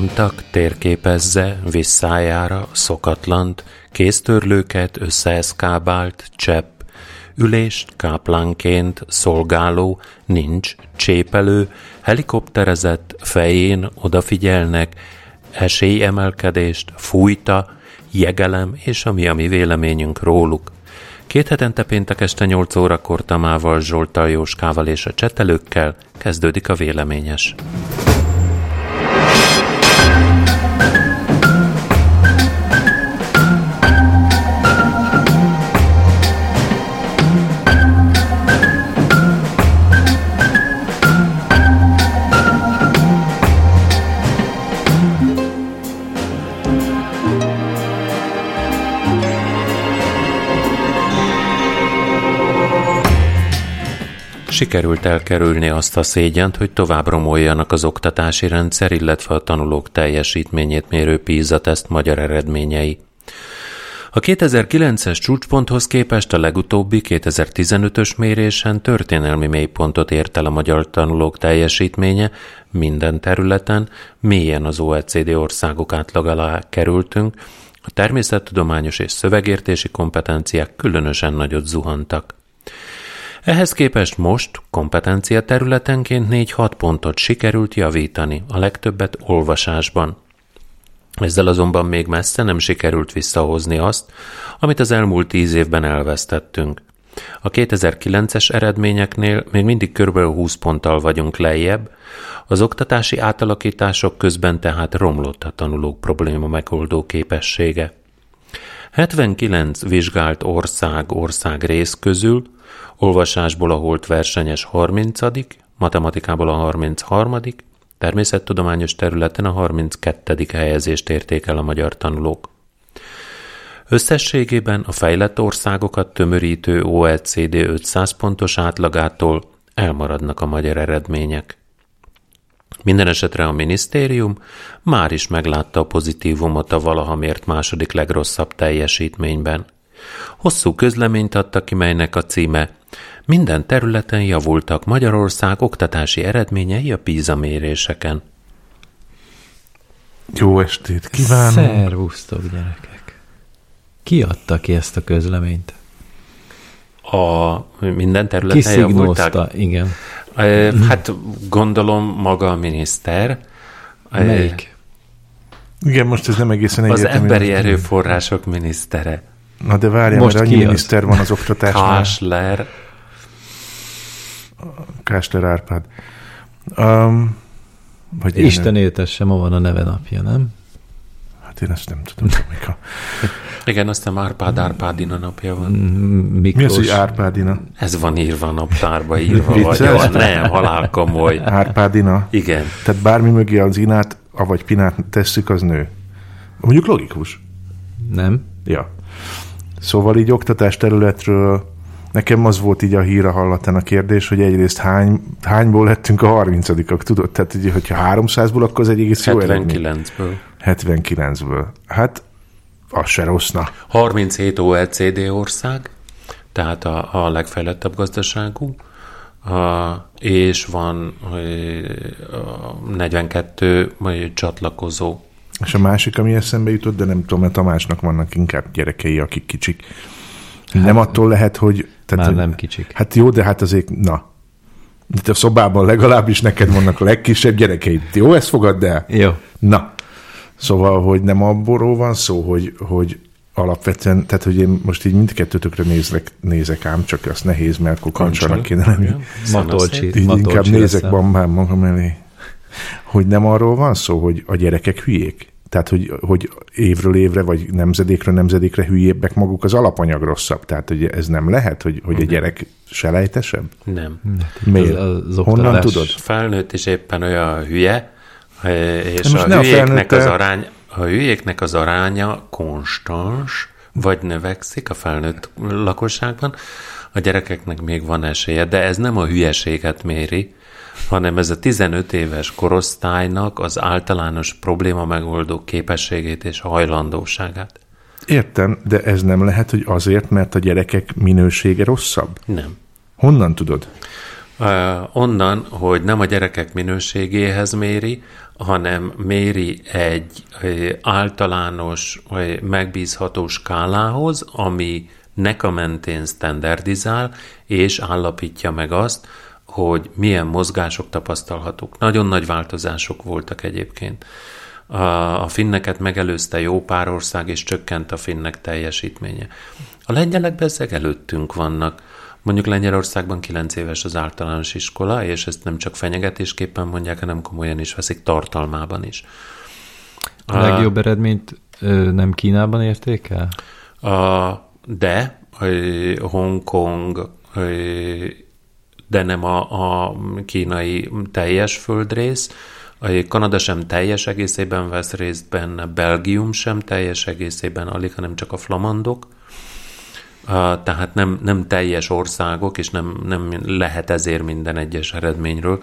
Zuhantak, térképezze, visszájára, szokatlant, kéztörlőket összeeszkábált, csepp, ülést káplánként, szolgáló, nincs, csépelő, helikopterezett, fején odafigyelnek, esélyemelkedést, fújta, jegelem és ami a mi véleményünk róluk. Két hetente péntek este 8 órakor Tamával, Zsoltal, Jóskával és a csetelőkkel kezdődik a véleményes. Sikerült elkerülni azt a szégyent, hogy tovább romoljanak az oktatási rendszer, illetve a tanulók teljesítményét mérő PISA teszt magyar eredményei. A 2009-es csúcsponthoz képest a legutóbbi 2015-ös mérésen történelmi mélypontot ért el a magyar tanulók teljesítménye minden területen, mélyen az OECD országok átlag alá kerültünk, a természettudományos és szövegértési kompetenciák különösen nagyot zuhantak. Ehhez képest most kompetencia területenként 4-6 pontot sikerült javítani, a legtöbbet olvasásban. Ezzel azonban még messze nem sikerült visszahozni azt, amit az elmúlt tíz évben elvesztettünk. A 2009-es eredményeknél még mindig kb. 20 ponttal vagyunk lejjebb, az oktatási átalakítások közben tehát romlott a tanulók probléma megoldó képessége. 79 vizsgált ország ország rész közül Olvasásból a holt versenyes 30 matematikából a 33 természettudományos területen a 32. helyezést érték el a magyar tanulók. Összességében a fejlett országokat tömörítő OECD 500 pontos átlagától elmaradnak a magyar eredmények. Minden esetre a minisztérium már is meglátta a pozitívumot a valaha mért második legrosszabb teljesítményben. Hosszú közleményt adta ki, melynek a címe minden területen javultak Magyarország oktatási eredményei a PISA méréseken. Jó estét kívánok! Szervusztok, gyerekek! Ki adta ki ezt a közleményt? A minden területen javultak? igen. Hát gondolom maga a miniszter. Melyik? Igen, most ez nem egészen Az emberi erőforrások minisztere. Na de várjál, most mert annyi miniszter van az oktatásnál. Kásler. Kásler Árpád. Um, vagy Isten éltesse, ma van a neve napja, nem? Hát én ezt nem tudom, Mika. Igen, aztán Árpád Árpádina napja van. Miklós. Mi az, hogy Árpádina? Ez van írva a naptárba, írva vagy. Nem, halál komoly. Árpádina? Igen. Tehát bármi mögé az inát, avagy pinát tesszük, az nő. Mondjuk logikus. Nem? Ja. Szóval így oktatás területről Nekem az volt így a híra hallatán a kérdés, hogy egyrészt hány, hányból lettünk a 30 tudod? Tehát, hogy, hogyha 300-ból, akkor az egy egész jó 79-ből. 79-ből. Hát, az se rossz, na. 37 OECD ország, tehát a, a legfejlettebb gazdaságú, a, és van a 42 majd csatlakozó. És a másik, ami eszembe jutott, de nem tudom, mert Tamásnak vannak inkább gyerekei, akik kicsik. Hát, nem attól lehet, hogy tehát, Már nem kicsik. Hát jó, de hát azért, na. Itt a szobában legalábbis neked vannak a legkisebb gyerekeid. Jó, ezt fogad el? Jó. Na. Szóval, hogy nem abból van szó, hogy, hogy alapvetően, tehát hogy én most így mindkettőtökre nézek, nézek ám, csak azt nehéz, mert akkor kancsanak kéne lenni. Matolcsi. Így inkább nézek bambám magam elé. Hogy nem arról van szó, hogy a gyerekek hülyék? Tehát, hogy, hogy évről évre, vagy nemzedékről nemzedékre hülyébbek maguk, az alapanyag rosszabb. Tehát, hogy ez nem lehet, hogy, hogy a gyerek selejtesebb? Nem. Miért? Az, az Honnan tudod? Felnőtt is éppen olyan hülye, és a hülyéknek, az arány, a hülyéknek az aránya konstans, vagy növekszik a felnőtt lakosságban, a gyerekeknek még van esélye, de ez nem a hülyeséget méri, hanem ez a 15 éves korosztálynak az általános probléma megoldó képességét és hajlandóságát. Értem, de ez nem lehet, hogy azért, mert a gyerekek minősége rosszabb? Nem. Honnan tudod? Onnan, hogy nem a gyerekek minőségéhez méri, hanem méri egy általános, megbízható skálához, ami NECA mentén standardizál, és állapítja meg azt, hogy milyen mozgások tapasztalhatók. Nagyon nagy változások voltak egyébként. A, finneket megelőzte jó pár ország, és csökkent a finnek teljesítménye. A lengyelek bezeg előttünk vannak. Mondjuk Lengyelországban 9 éves az általános iskola, és ezt nem csak fenyegetésképpen mondják, hanem komolyan is veszik tartalmában is. A legjobb eredményt nem Kínában érték el? A, de Hongkong, de nem a, a kínai teljes földrész, Kanada sem teljes egészében vesz részt benne, Belgium sem teljes egészében, alig, hanem csak a flamandok. Tehát nem, nem teljes országok, és nem, nem lehet ezért minden egyes eredményről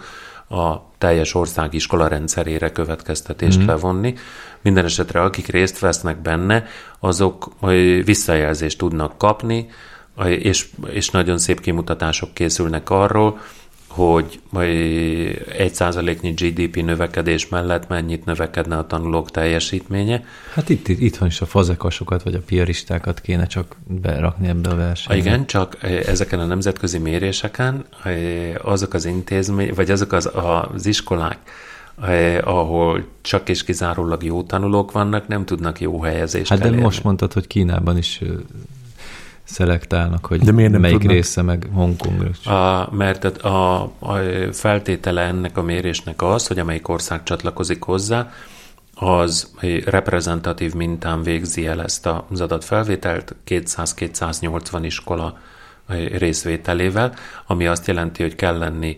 a teljes ország iskola rendszerére következtetést mm. levonni. Minden esetre akik részt vesznek benne, azok visszajelzést tudnak kapni, és, és nagyon szép kimutatások készülnek arról, hogy egy százaléknyi GDP növekedés mellett mennyit növekedne a tanulók teljesítménye. Hát itt, itt itthon is a fazekasokat vagy a piaristákat kéne csak berakni ebbe a versenybe. Igen, csak ezeken a nemzetközi méréseken azok az intézmény, vagy azok az, az iskolák, ahol csak és kizárólag jó tanulók vannak, nem tudnak jó helyezést Hát de elérni. most mondtad, hogy Kínában is szelektálnak, hogy De miért nem melyik tudnak? része meg Hongkong. A, mert a, a feltétele ennek a mérésnek az, hogy amelyik ország csatlakozik hozzá, az reprezentatív mintán végzi el ezt az adatfelvételt 200-280 iskola részvételével, ami azt jelenti, hogy kell lenni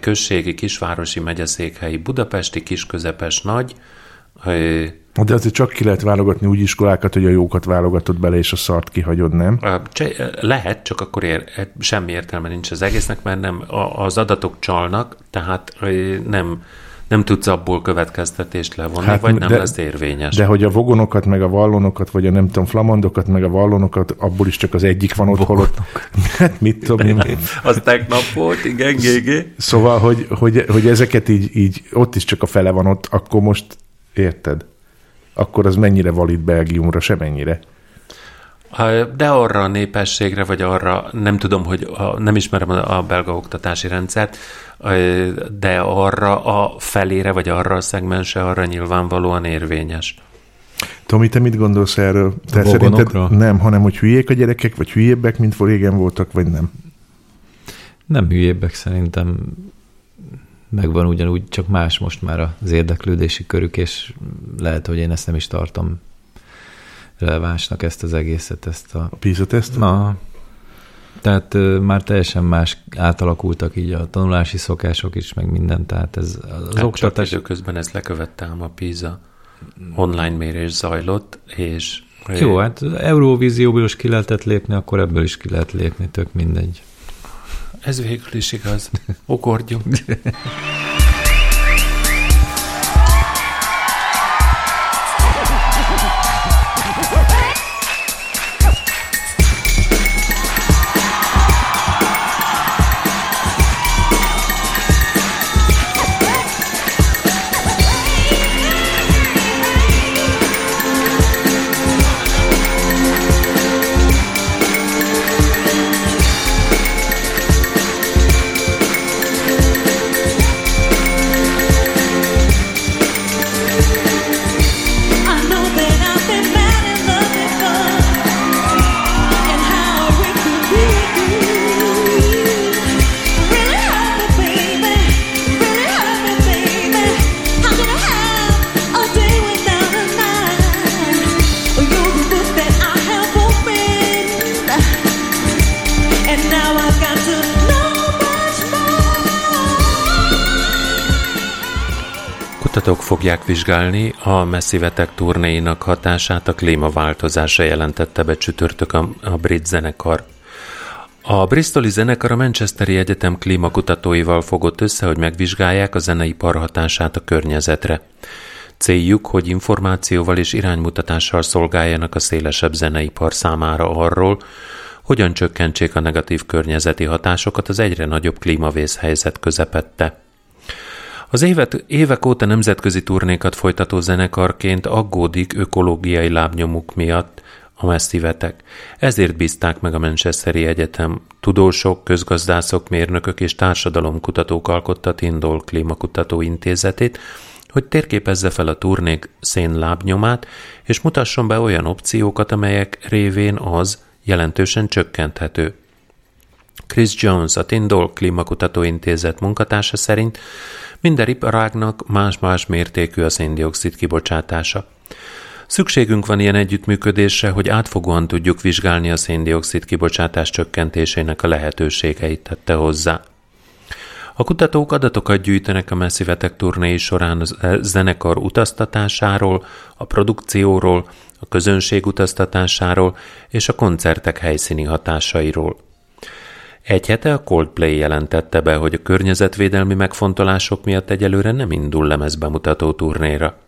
községi, kisvárosi, megyeszékhelyi, budapesti, kisközepes, nagy, de azért csak ki lehet válogatni úgy iskolákat, hogy a jókat válogatod bele, és a szart kihagyod, nem? Lehet, csak akkor ér, semmi értelme nincs az egésznek, mert nem, az adatok csalnak, tehát nem, nem tudsz abból következtetést levonni, hát, vagy nem de, lesz érvényes. De hogy a vogonokat, meg a vallonokat, vagy a nem tudom, flamandokat, meg a vallonokat, abból is csak az egyik van ott, holott. Hát mit tudom én. Az tegnap volt, igen, GG. Szóval, hogy, hogy, hogy ezeket így, így, ott is csak a fele van ott, akkor most érted? Akkor az mennyire valid Belgiumra, semennyire. De arra a népességre, vagy arra, nem tudom, hogy a, nem ismerem a belga oktatási rendszert, de arra a felére, vagy arra a szegmense, arra nyilvánvalóan érvényes. Tomi, te mit gondolsz erről? Te szerinted nem, hanem hogy hülyék a gyerekek, vagy hülyébbek, mint régen voltak, vagy nem? Nem hülyébbek szerintem megvan ugyanúgy, csak más most már az érdeklődési körük, és lehet, hogy én ezt nem is tartom relevánsnak ezt az egészet, ezt a... A PISA teszt? Na, tehát uh, már teljesen más átalakultak így a tanulási szokások is, meg minden, tehát ez az hát oktatás... Csak időközben ezt lekövettem a PISA online mérés zajlott, és... Jó, hát Euróvízióból is ki lehetett lépni, akkor ebből is ki lehet lépni, tök mindegy. Ez végül is igaz. Ugorjunk. fogják vizsgálni a messzivetek turnéinak hatását a klímaváltozásra jelentette be csütörtök a, brit zenekar. A Bristoli zenekar a Manchesteri Egyetem klímakutatóival fogott össze, hogy megvizsgálják a zenei hatását a környezetre. Céljuk, hogy információval és iránymutatással szolgáljanak a szélesebb zeneipar számára arról, hogyan csökkentsék a negatív környezeti hatásokat az egyre nagyobb klímavészhelyzet közepette. Az évet, évek óta nemzetközi turnékat folytató zenekarként aggódik ökológiai lábnyomuk miatt a messzivetek. Ezért bízták meg a Manchesteri Egyetem tudósok, közgazdászok, mérnökök és társadalomkutatók alkotta Tindol Klímakutató Intézetét, hogy térképezze fel a turnék szén lábnyomát, és mutasson be olyan opciókat, amelyek révén az jelentősen csökkenthető. Chris Jones, a Tindol Klímakutató Intézet munkatársa szerint minden iparágnak más-más mértékű a széndiokszid kibocsátása. Szükségünk van ilyen együttműködésre, hogy átfogóan tudjuk vizsgálni a széndiokszid kibocsátás csökkentésének a lehetőségeit, tette hozzá. A kutatók adatokat gyűjtenek a messzivetek turnéi során a zenekar utaztatásáról, a produkcióról, a közönség utaztatásáról és a koncertek helyszíni hatásairól. Egy hete a Coldplay jelentette be, hogy a környezetvédelmi megfontolások miatt egyelőre nem indul lemezbemutató turnéra.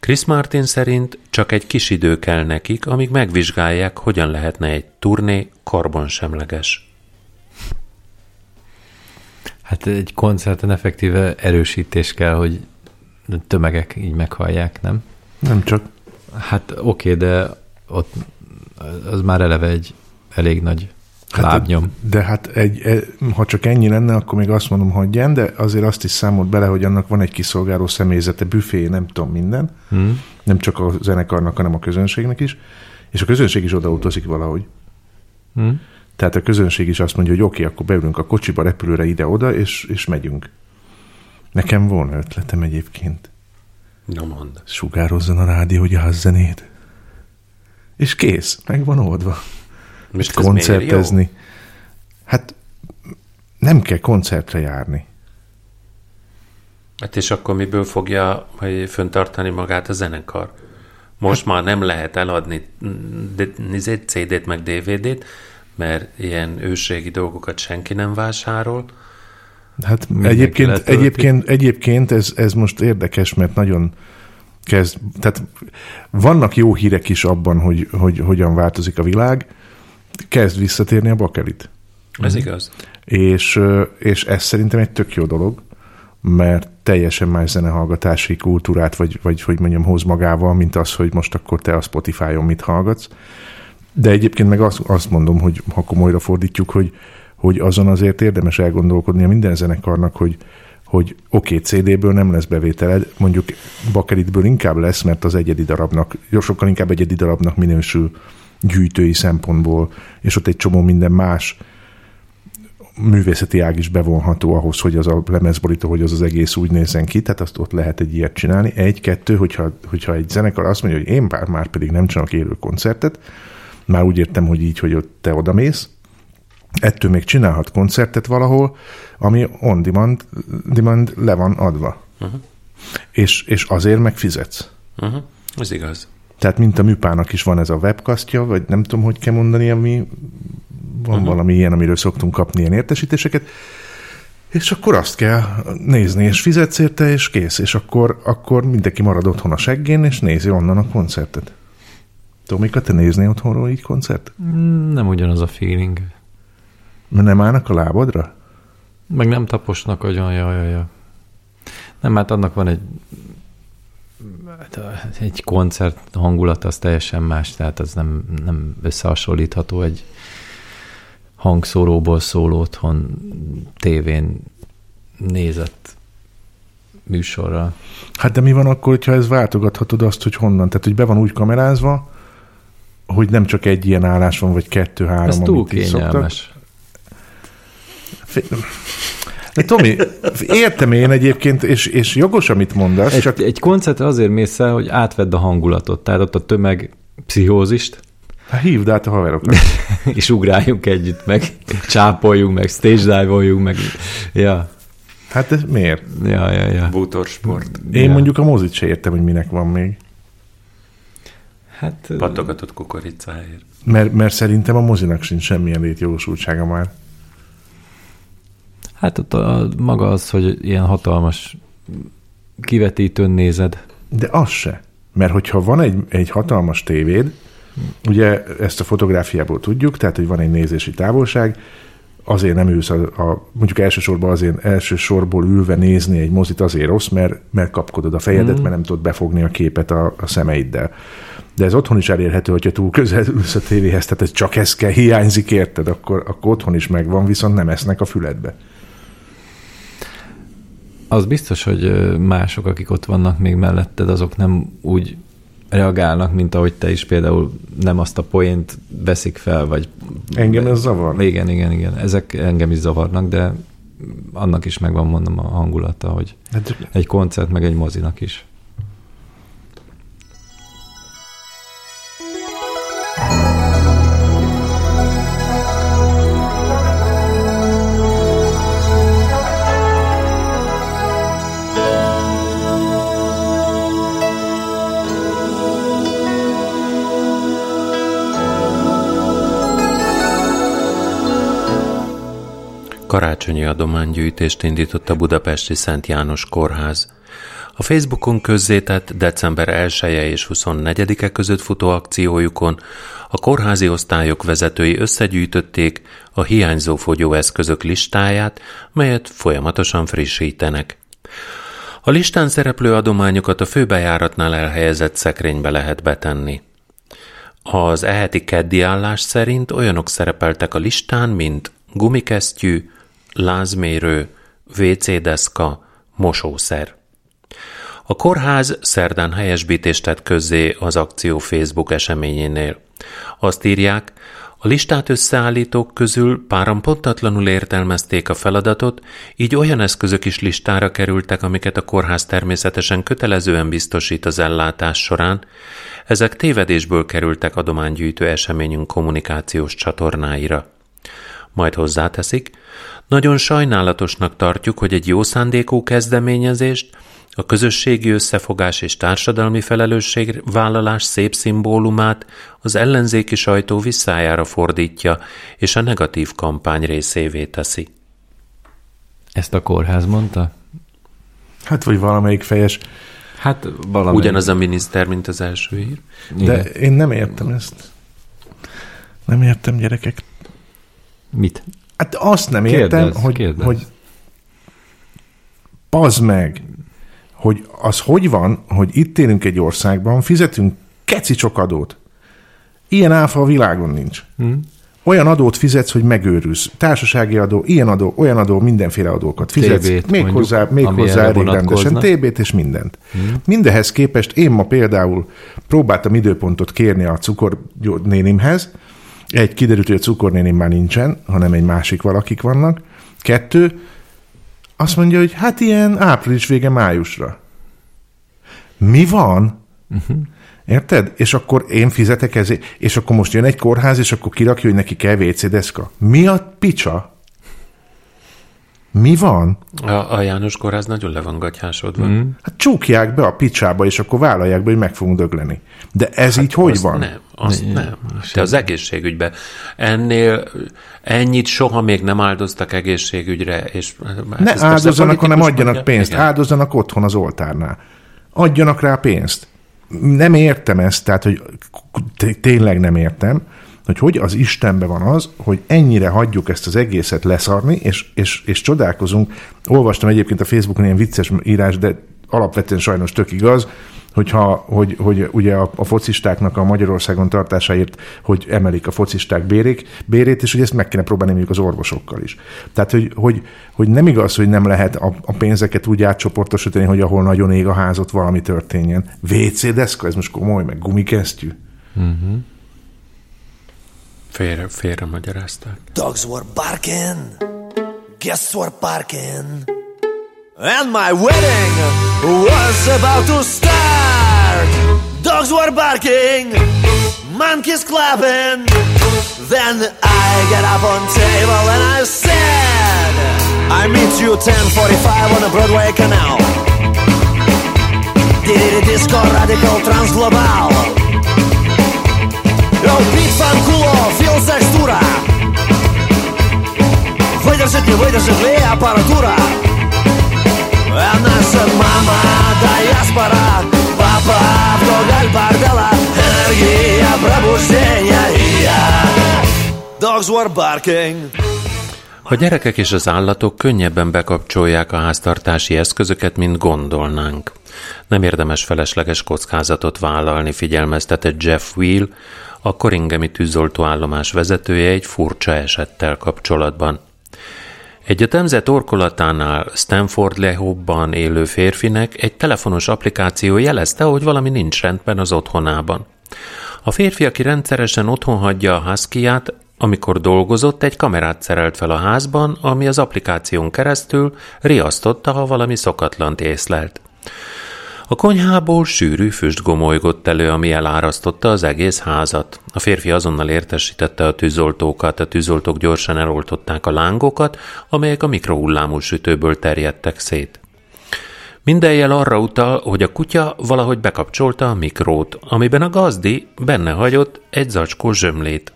Chris Martin szerint csak egy kis idő kell nekik, amíg megvizsgálják, hogyan lehetne egy turné karbonsemleges. Hát egy koncerten effektíve erősítés kell, hogy tömegek így meghallják, nem? Nem csak. Hát oké, okay, de ott az már eleve egy elég nagy hát, lábnyom. De hát egy, e, ha csak ennyi lenne, akkor még azt mondom, hogy igen, de azért azt is számolt bele, hogy annak van egy kiszolgáló személyzete, büfé, nem tudom, minden. Hmm. Nem csak a zenekarnak, hanem a közönségnek is. És a közönség is odautazik valahogy. Hmm. Tehát a közönség is azt mondja, hogy oké, okay, akkor beülünk a kocsiba, repülőre ide-oda, és, és megyünk. Nekem volna ötletem egyébként. Na mond. Sugározzon a rádió zenét. És kész, meg van oldva. Most koncertezni. Hát nem kell koncertre járni. Hát és akkor miből fogja hogy föntartani magát a zenekar? Most hát, már nem lehet eladni CD-t meg DVD-t, mert ilyen őségi dolgokat senki nem vásárol. Hát egyébként, egyébként, egyébként ez, ez most érdekes, mert nagyon kezd, tehát vannak jó hírek is abban, hogy, hogy hogyan változik a világ, kezd visszatérni a bakelit. Ez uh-huh. igaz. És, és ez szerintem egy tök jó dolog, mert teljesen más zenehallgatási kultúrát, vagy, vagy hogy mondjam, hoz magával, mint az, hogy most akkor te a Spotify-on mit hallgatsz. De egyébként meg azt, azt mondom, hogy ha komolyra fordítjuk, hogy, hogy azon azért érdemes elgondolkodni a minden zenekarnak, hogy, hogy oké, okay, CD-ből nem lesz bevételed, mondjuk bakelitből inkább lesz, mert az egyedi darabnak, sokkal inkább egyedi darabnak minősül gyűjtői szempontból, és ott egy csomó minden más művészeti ág is bevonható ahhoz, hogy az a lemezborító, hogy az az egész úgy nézzen ki, tehát azt ott lehet egy ilyet csinálni. Egy, kettő, hogyha, hogyha egy zenekar azt mondja, hogy én bár már pedig nem csinálok élő koncertet, már úgy értem, hogy így, hogy ott te odamész, ettől még csinálhat koncertet valahol, ami on demand, demand le van adva. Uh-huh. És, és azért meg fizetsz. Uh-huh. Ez igaz. Tehát mint a műpának is van ez a webkasztja, vagy nem tudom, hogy kell mondani, ami van uh-huh. valami ilyen, amiről szoktunk kapni ilyen értesítéseket, és akkor azt kell nézni, és fizetsz érte, és kész, és akkor, akkor mindenki marad otthon a seggén, és nézi onnan a koncertet. Tomika, te néznél otthonról így koncert? Nem ugyanaz a feeling. Mert nem állnak a lábadra? Meg nem taposnak olyan, jaj, jaj, jaj. Nem, hát annak van egy egy koncert hangulat az teljesen más, tehát az nem, nem összehasonlítható egy hangszóróból szóló otthon tévén nézett műsorra. Hát de mi van akkor, hogyha ez váltogathatod azt, hogy honnan? Tehát, hogy be van úgy kamerázva, hogy nem csak egy ilyen állás van, vagy kettő, három, Ez túl kényelmes. De Tomi, értem én egyébként, és, és jogos, amit mondasz. Egy, csak... egy koncertre azért mész el, hogy átvedd a hangulatot, tehát ott a tömeg pszichózist. Hát hívd át a haverokat. és ugráljunk együtt, meg csápoljunk, meg stage dive meg. Ja. Hát ez miért? Ja, ja, ja. Bútorsport. Én ja. mondjuk a mozit se értem, hogy minek van még. Hát... Pattogatott kukoricáért. Mert, mert szerintem a mozinak sincs semmilyen létjogosultsága már. Hát ott a, maga az, hogy ilyen hatalmas kivetítőn nézed. De az se. Mert hogyha van egy, egy hatalmas tévéd, Ugye ezt a fotográfiából tudjuk, tehát hogy van egy nézési távolság, azért nem ülsz, a, a, mondjuk elsősorban azért elsősorból ülve nézni egy mozit azért rossz, mert, mert kapkodod a fejedet, mm. mert nem tudod befogni a képet a, a szemeiddel. De ez otthon is elérhető, hogyha túl közel ülsz a tévéhez, tehát ez csak ez kell, hiányzik, érted, akkor, akkor otthon is megvan, viszont nem esznek a füledbe. Az biztos, hogy mások, akik ott vannak még melletted, azok nem úgy reagálnak, mint ahogy te is például nem azt a poént veszik fel, vagy... Engem ez zavar? Igen, igen, igen. Ezek engem is zavarnak, de annak is megvan mondom a hangulata, hogy hát, egy koncert, meg egy mozinak is. Karácsonyi adománygyűjtést indított a budapesti Szent János Kórház. A Facebookon közzétett december 1 -e és 24-e között futó akciójukon a kórházi osztályok vezetői összegyűjtötték a hiányzó fogyóeszközök listáját, melyet folyamatosan frissítenek. A listán szereplő adományokat a főbejáratnál elhelyezett szekrénybe lehet betenni. Az eheti keddi állás szerint olyanok szerepeltek a listán, mint gumikesztyű, lázmérő, WC-deszka, mosószer. A kórház szerdán helyesbítést tett közzé az akció Facebook eseményénél. Azt írják, a listát összeállítók közül páran pontatlanul értelmezték a feladatot, így olyan eszközök is listára kerültek, amiket a kórház természetesen kötelezően biztosít az ellátás során. Ezek tévedésből kerültek adománygyűjtő eseményünk kommunikációs csatornáira. Majd hozzáteszik, nagyon sajnálatosnak tartjuk, hogy egy jó szándékú kezdeményezést, a közösségi összefogás és társadalmi felelősségvállalás szép szimbólumát az ellenzéki sajtó visszájára fordítja, és a negatív kampány részévé teszi. Ezt a kórház mondta? Hát, vagy valamelyik fejes. Hát valamelyik. Ugyanaz a miniszter, mint az első hír. De Igen. én nem értem ezt. Nem értem, gyerekek. Mit? Hát azt nem értem, kérdez, hogy, kérdez. hogy pazd meg, hogy az hogy van, hogy itt élünk egy országban, fizetünk keci sok adót. Ilyen áfa a világon nincs. Hmm. Olyan adót fizetsz, hogy megőrülsz. Társasági adó, ilyen adó, olyan adó, mindenféle adókat fizetsz. TB-t, még mondjuk, hozzá, még hozzá elég rendesen. TB-t és mindent. Hmm. Mindehez képest én ma például próbáltam időpontot kérni a cukornénimhez, egy, kiderült, hogy a cukornénim már nincsen, hanem egy másik valakik vannak. Kettő, azt mondja, hogy hát ilyen április vége májusra. Mi van? Uh-huh. Érted? És akkor én fizetek ezért, és akkor most jön egy kórház, és akkor kirakja, hogy neki kell WC deszka. Mi a picsa? Mi van? A, a János kórház nagyon le van gatyásodva. Mm. Hát csukják be a picsába, és akkor vállalják be, hogy meg fogunk dögleni. De ez hát így hogy van? Nem, azt ne, nem. Te az egészségügybe. Ennél ennyit soha még nem áldoztak egészségügyre. És hát ne áldozzanak, hanem adjanak mondja. pénzt. Igen. Áldozzanak otthon az oltárnál. Adjanak rá pénzt. Nem értem ezt, tehát, hogy tényleg nem értem hogy hogy az Istenbe van az, hogy ennyire hagyjuk ezt az egészet leszarni, és, és, és csodálkozunk. Olvastam egyébként a Facebookon ilyen vicces írás, de alapvetően sajnos tök igaz, hogyha, hogy, hogy ugye a, a focistáknak a Magyarországon tartásáért, hogy emelik a focisták bérék, bérét, és hogy ezt meg kéne próbálni mondjuk az orvosokkal is. Tehát, hogy, hogy, hogy nem igaz, hogy nem lehet a, a pénzeket úgy átcsoportosítani, hogy ahol nagyon ég a házot valami történjen. WC deszka, ez most komoly, meg gumikesztyű. Uh-huh. Félre, félre magyarázták. Dogs were barking, guests were parking, and my wedding was about to start. Dogs were barking, monkeys clapping. Then I get up on table and I said, I meet you 10:45 on the Broadway Canal. Disco Radical Global. Пит Фанкуло, Фил Секстура Выдержит, не выдержит ли аппаратура А наша мама диаспора Папа вдоль бордела Энергия пробуждения dogs were barking. A gyerekek és az állatok könnyebben bekapcsolják a háztartási eszközöket, mint gondolnánk. Nem érdemes felesleges kockázatot vállalni, figyelmeztetett Jeff Wheel, a Koringemi tűzoltóállomás vezetője egy furcsa esettel kapcsolatban. Egy a temzet orkolatánál Stanford Lehobban élő férfinek egy telefonos applikáció jelezte, hogy valami nincs rendben az otthonában. A férfi, aki rendszeresen otthon hagyja a husky amikor dolgozott, egy kamerát szerelt fel a házban, ami az applikáción keresztül riasztotta, ha valami szokatlant észlelt. A konyhából sűrű füst gomolygott elő, ami elárasztotta az egész házat. A férfi azonnal értesítette a tűzoltókat, a tűzoltók gyorsan eloltották a lángokat, amelyek a mikrohullámú sütőből terjedtek szét. Minden jel arra utal, hogy a kutya valahogy bekapcsolta a mikrót, amiben a gazdi benne hagyott egy zacskó zsömlét.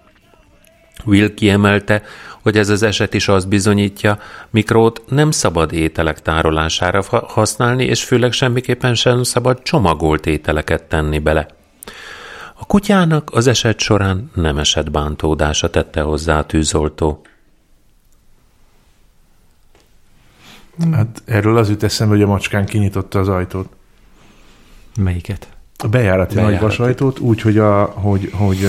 Will kiemelte, hogy ez az eset is azt bizonyítja, mikrót nem szabad ételek tárolására használni, és főleg semmiképpen sem szabad csomagolt ételeket tenni bele. A kutyának az eset során nem esett bántódása tette hozzá a tűzoltó. Hát erről az jut eszembe, hogy a macskán kinyitotta az ajtót. Melyiket? A bejárati, bejárati. nagy vasajtót, úgy, hogy, a, hogy, hogy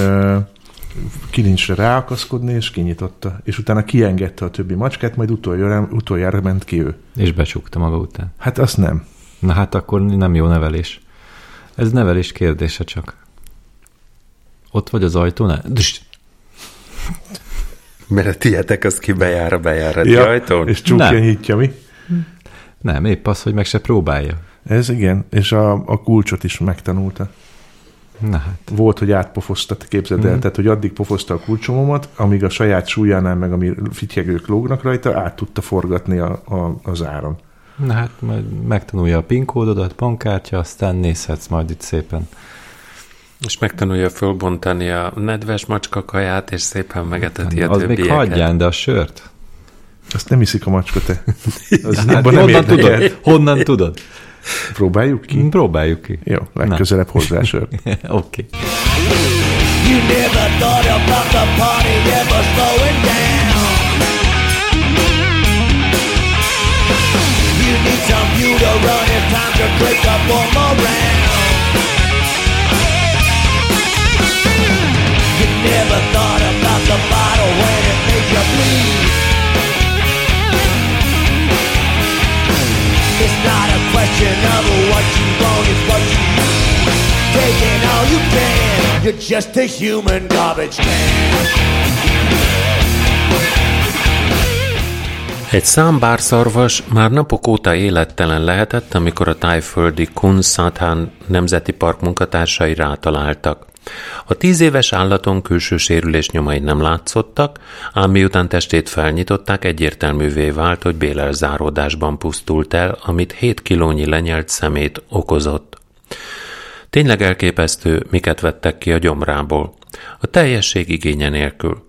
kilincsre ráakaszkodni, és kinyitotta. És utána kiengedte a többi macskát, majd utoljára, utoljára ment ki ő. És becsukta maga után. Hát azt nem. Na hát akkor nem jó nevelés. Ez nevelés kérdése csak. Ott vagy az ajtónál? Düst! Mert a tietek az ki bejár a bejárati ja, ajtón? És csukja, nem. nyitja, mi? Nem, épp az, hogy meg se próbálja. Ez igen, és a, a kulcsot is megtanulta. Na hát. Volt, hogy átpofoztat, képzeld el, mm. tehát, hogy addig pofozta a kulcsomomat, amíg a saját súlyánál, meg ami fityegők lógnak rajta, át tudta forgatni a, a, az áron. Na hát, majd megtanulja a PIN kódodat, bankkártya, aztán nézhetsz majd itt szépen. És megtanulja fölbontani a nedves macska kaját, és szépen megeteti a Az még hagyján, de a sört? Azt nem iszik a macska, te. Az hát, honnan tudod? Honnan tudod? Próbáljuk ki? Próbáljuk ki. Jó, legközelebb hozzá sör. Oké. Okay. You never thought about the party ever slowing down. You need some fuel to run if time to break up one more round. You're just a human garbage. Egy számbárszarvas már napok óta élettelen lehetett, amikor a tájföldi Kun Sathan Nemzeti Park munkatársai rátaláltak. A tíz éves állaton külső sérülés nyomai nem látszottak, ám miután testét felnyitották, egyértelművé vált, hogy bélelzáródásban pusztult el, amit 7 kilónyi lenyelt szemét okozott. Tényleg elképesztő, miket vettek ki a gyomrából. A teljesség igénye nélkül.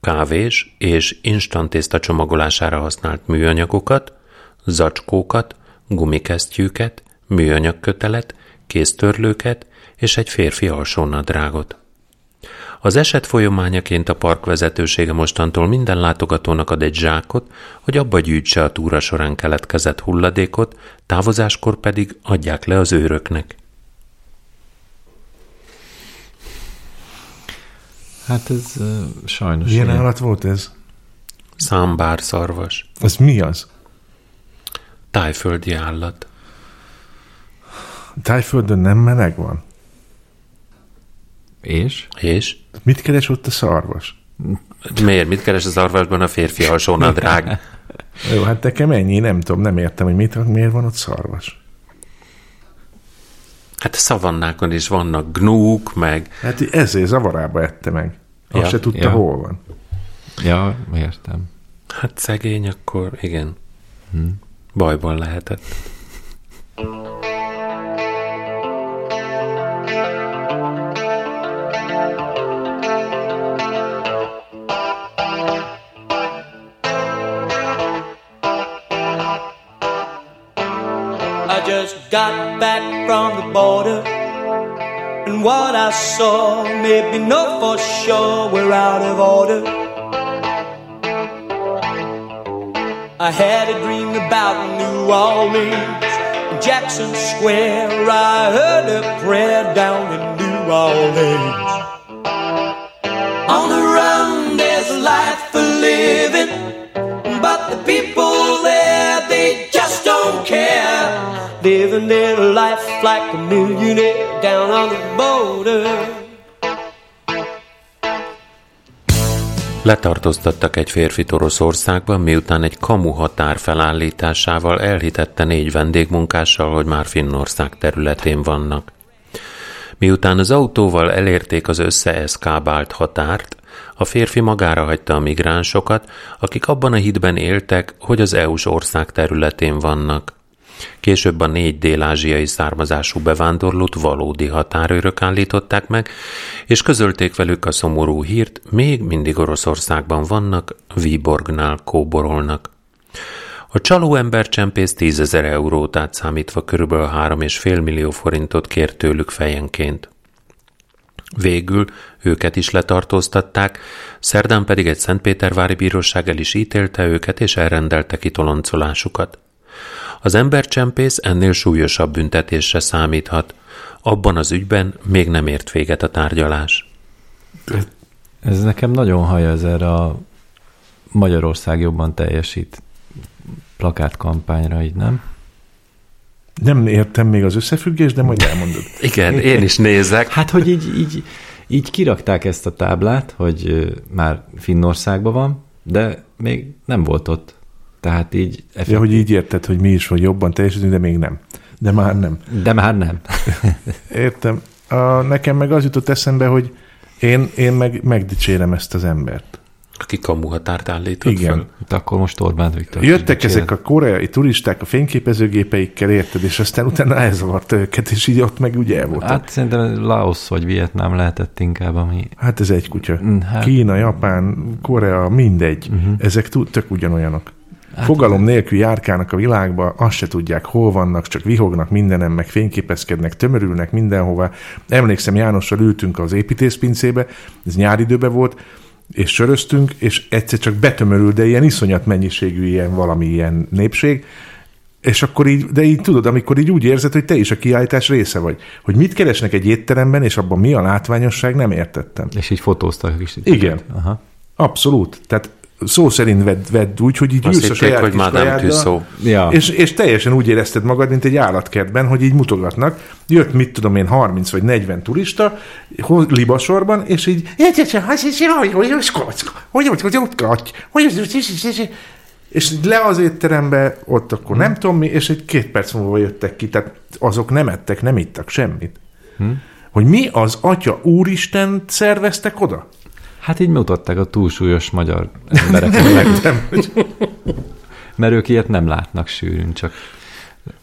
Kávés és instantészta csomagolására használt műanyagokat, zacskókat, gumikesztyűket, műanyagkötelet, kéztörlőket és egy férfi alsónadrágot. Az eset folyamányaként a park vezetősége mostantól minden látogatónak ad egy zsákot, hogy abba gyűjtse a túra során keletkezett hulladékot, távozáskor pedig adják le az őröknek. Hát ez uh, sajnos... Milyen ilyen. állat volt ez? Számbár szarvas. Ez mi az? Tájföldi állat. Tájföldön nem meleg van? És? És? Mit keres ott a szarvas? Miért? Mit keres a szarvasban a férfi alsónadrág? Jó, hát nekem ennyi, nem tudom, nem értem, hogy mit, miért van ott szarvas. Hát a szavannákon is vannak gnúk, meg... Hát ezért zavarába ette meg. Azt ja, se tudta, ja. hol van. Ja, értem. Hát szegény, akkor igen. Hm. Bajban lehetett. got back from the border. And what I saw made me know for sure we're out of order. I had a dream about New Orleans, Jackson Square. I heard a prayer down in New Orleans. On the run, there's life for living, but the people Living their life like a millionaire down on the border. Letartóztattak egy férfit Oroszországban, miután egy kamu határ felállításával elhitette négy vendégmunkással, hogy már Finnország területén vannak. Miután az autóval elérték az összeeszkábált határt, a férfi magára hagyta a migránsokat, akik abban a hitben éltek, hogy az EU-s ország területén vannak. Később a négy dél-ázsiai származású bevándorlót valódi határőrök állították meg, és közölték velük a szomorú hírt, még mindig Oroszországban vannak, Viborgnál kóborolnak. A csaló embercsempész 10 ezer eurót átszámítva körülbelül 3,5 millió forintot kért tőlük fejenként. Végül őket is letartóztatták, szerdán pedig egy Szentpétervári bíróság el is ítélte őket, és elrendelte kitoloncolásukat. Az embercsempész ennél súlyosabb büntetésre számíthat. Abban az ügyben még nem ért véget a tárgyalás. Ez nekem nagyon haja ez erre a Magyarország jobban teljesít plakátkampányra, így nem? Nem értem még az összefüggést, de majd elmondod. Igen, én is nézek. Hát, hogy így, így, így kirakták ezt a táblát, hogy már Finnországban van, de még nem volt ott. Tehát így... Ja, hogy így érted, hogy mi is vagy jobban teljesítünk, de még nem. De már nem. De már nem. Értem. A, nekem meg az jutott eszembe, hogy én, én meg megdicsérem ezt az embert. Aki kamuhatárt állított Igen. föl. Hát akkor most Orbán Viktor. Jöttek ezek a koreai turisták a fényképezőgépeikkel, érted, és aztán utána elzavarta őket, és így ott meg ugye el voltak. Hát, szerintem Laos vagy Vietnám lehetett inkább, ami... hát ez egy kutya. Mm, hát- Kína, Japán, Korea, mindegy. Uh-huh. Ezek tök ugyanolyanok. Hát Fogalom nélkül járkálnak a világba, azt se tudják, hol vannak, csak vihognak mindenem, meg fényképezkednek, tömörülnek mindenhova. Emlékszem, Jánossal ültünk az építészpincébe, ez nyári időben volt, és söröztünk, és egyszer csak betömörül, de ilyen iszonyat mennyiségű ilyen valami ilyen népség, és akkor így, de így tudod, amikor így úgy érzed, hogy te is a kiállítás része vagy. Hogy mit keresnek egy étteremben, és abban mi a látványosság, nem értettem. És így fotóztak is. Igen. Aha. Abszolút. Tehát szó szerint vedd, vedd úgy, hogy így Azt ülsz a saját hogy Madame kajáddal, Tussauds. Ja. és, és teljesen úgy érezted magad, mint egy állatkertben, hogy így mutogatnak. Jött, mit tudom én, 30 vagy 40 turista, libasorban, és így és le az étterembe, ott akkor nem tudom mi, és egy két perc múlva jöttek ki, tehát azok nem ettek, nem ittak semmit. Hogy mi az atya úristen szerveztek oda? Hát így mutatták a túlsúlyos magyar embereket, Nem, mert ők ilyet nem látnak sűrűn, csak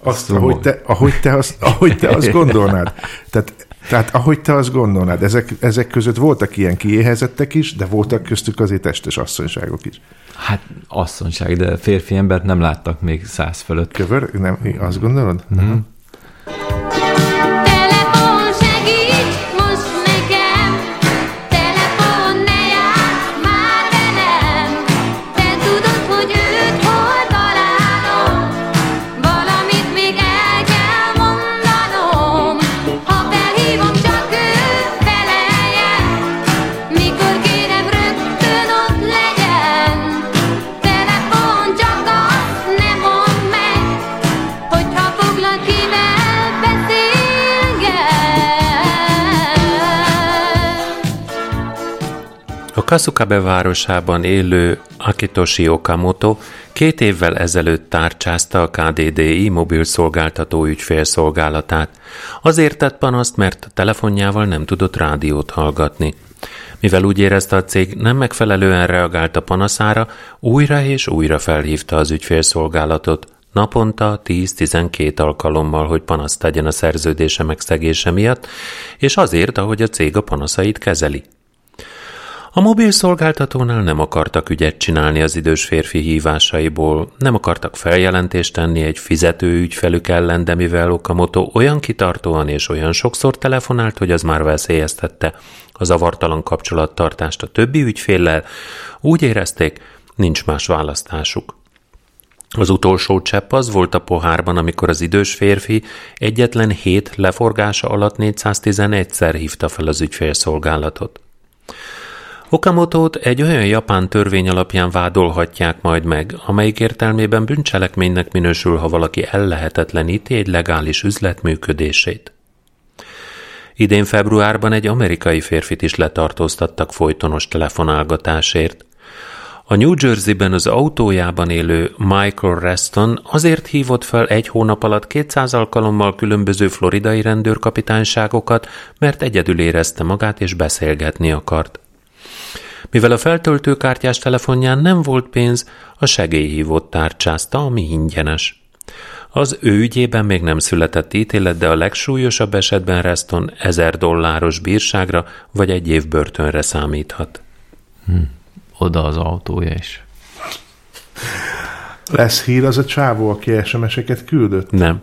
azt, Szóval- ahogy te, ahogy, te azt, ahogy te azt gondolnád. Tehát, tehát ahogy te azt gondolnád, ezek, ezek között voltak ilyen kiéhezettek is, de voltak köztük azért testes asszonyságok is. hát asszonyság, de férfi embert nem láttak még száz fölött. Kövör? Nem, azt gondolod? Mhm. Telefon Kasukabe városában élő Akitoshi Okamoto két évvel ezelőtt tárcsázta a KDDI mobil szolgáltató ügyfélszolgálatát. Azért tett panaszt, mert a telefonjával nem tudott rádiót hallgatni. Mivel úgy érezte a cég nem megfelelően reagált a panaszára, újra és újra felhívta az ügyfélszolgálatot, naponta 10-12 alkalommal, hogy panaszt tegyen a szerződése megszegése miatt, és azért, ahogy a cég a panaszait kezeli. A mobil szolgáltatónál nem akartak ügyet csinálni az idős férfi hívásaiból, nem akartak feljelentést tenni egy fizető ügyfelük ellen, de mivel Okamoto olyan kitartóan és olyan sokszor telefonált, hogy az már veszélyeztette a zavartalan kapcsolattartást a többi ügyféllel, úgy érezték, nincs más választásuk. Az utolsó csepp az volt a pohárban, amikor az idős férfi egyetlen hét leforgása alatt 411-szer hívta fel az ügyfélszolgálatot. Okamotót egy olyan japán törvény alapján vádolhatják majd meg, amelyik értelmében bűncselekménynek minősül, ha valaki ellehetetleníti egy legális üzlet működését. Idén februárban egy amerikai férfit is letartóztattak folytonos telefonálgatásért. A New Jersey-ben az autójában élő Michael Reston azért hívott fel egy hónap alatt 200 alkalommal különböző floridai rendőrkapitányságokat, mert egyedül érezte magát és beszélgetni akart. Mivel a feltöltőkártyás telefonján nem volt pénz, a segélyhívót tárcsázta, ami ingyenes. Az ő ügyében még nem született ítélet, de a legsúlyosabb esetben Reston 1000 dolláros bírságra vagy egy év börtönre számíthat. Oda az autója is. Lesz hír az a csávó, aki SMS-eket küldött? Nem.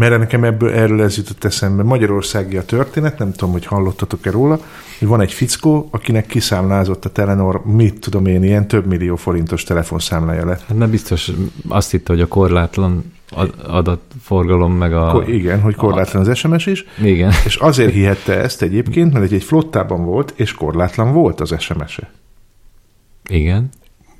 Mert nekem ebből, erről ez jutott eszembe. Magyarországi a történet, nem tudom, hogy hallottatok-e róla, hogy van egy fickó, akinek kiszámlázott a Telenor, mit tudom én, ilyen több millió forintos telefonszámlája lett. Hát nem biztos, azt hitte, hogy a korlátlan ad- adatforgalom meg a... Ko- igen, hogy korlátlan az SMS is, Igen. és azért hihette ezt egyébként, mert egy flottában volt, és korlátlan volt az SMS-e. Igen.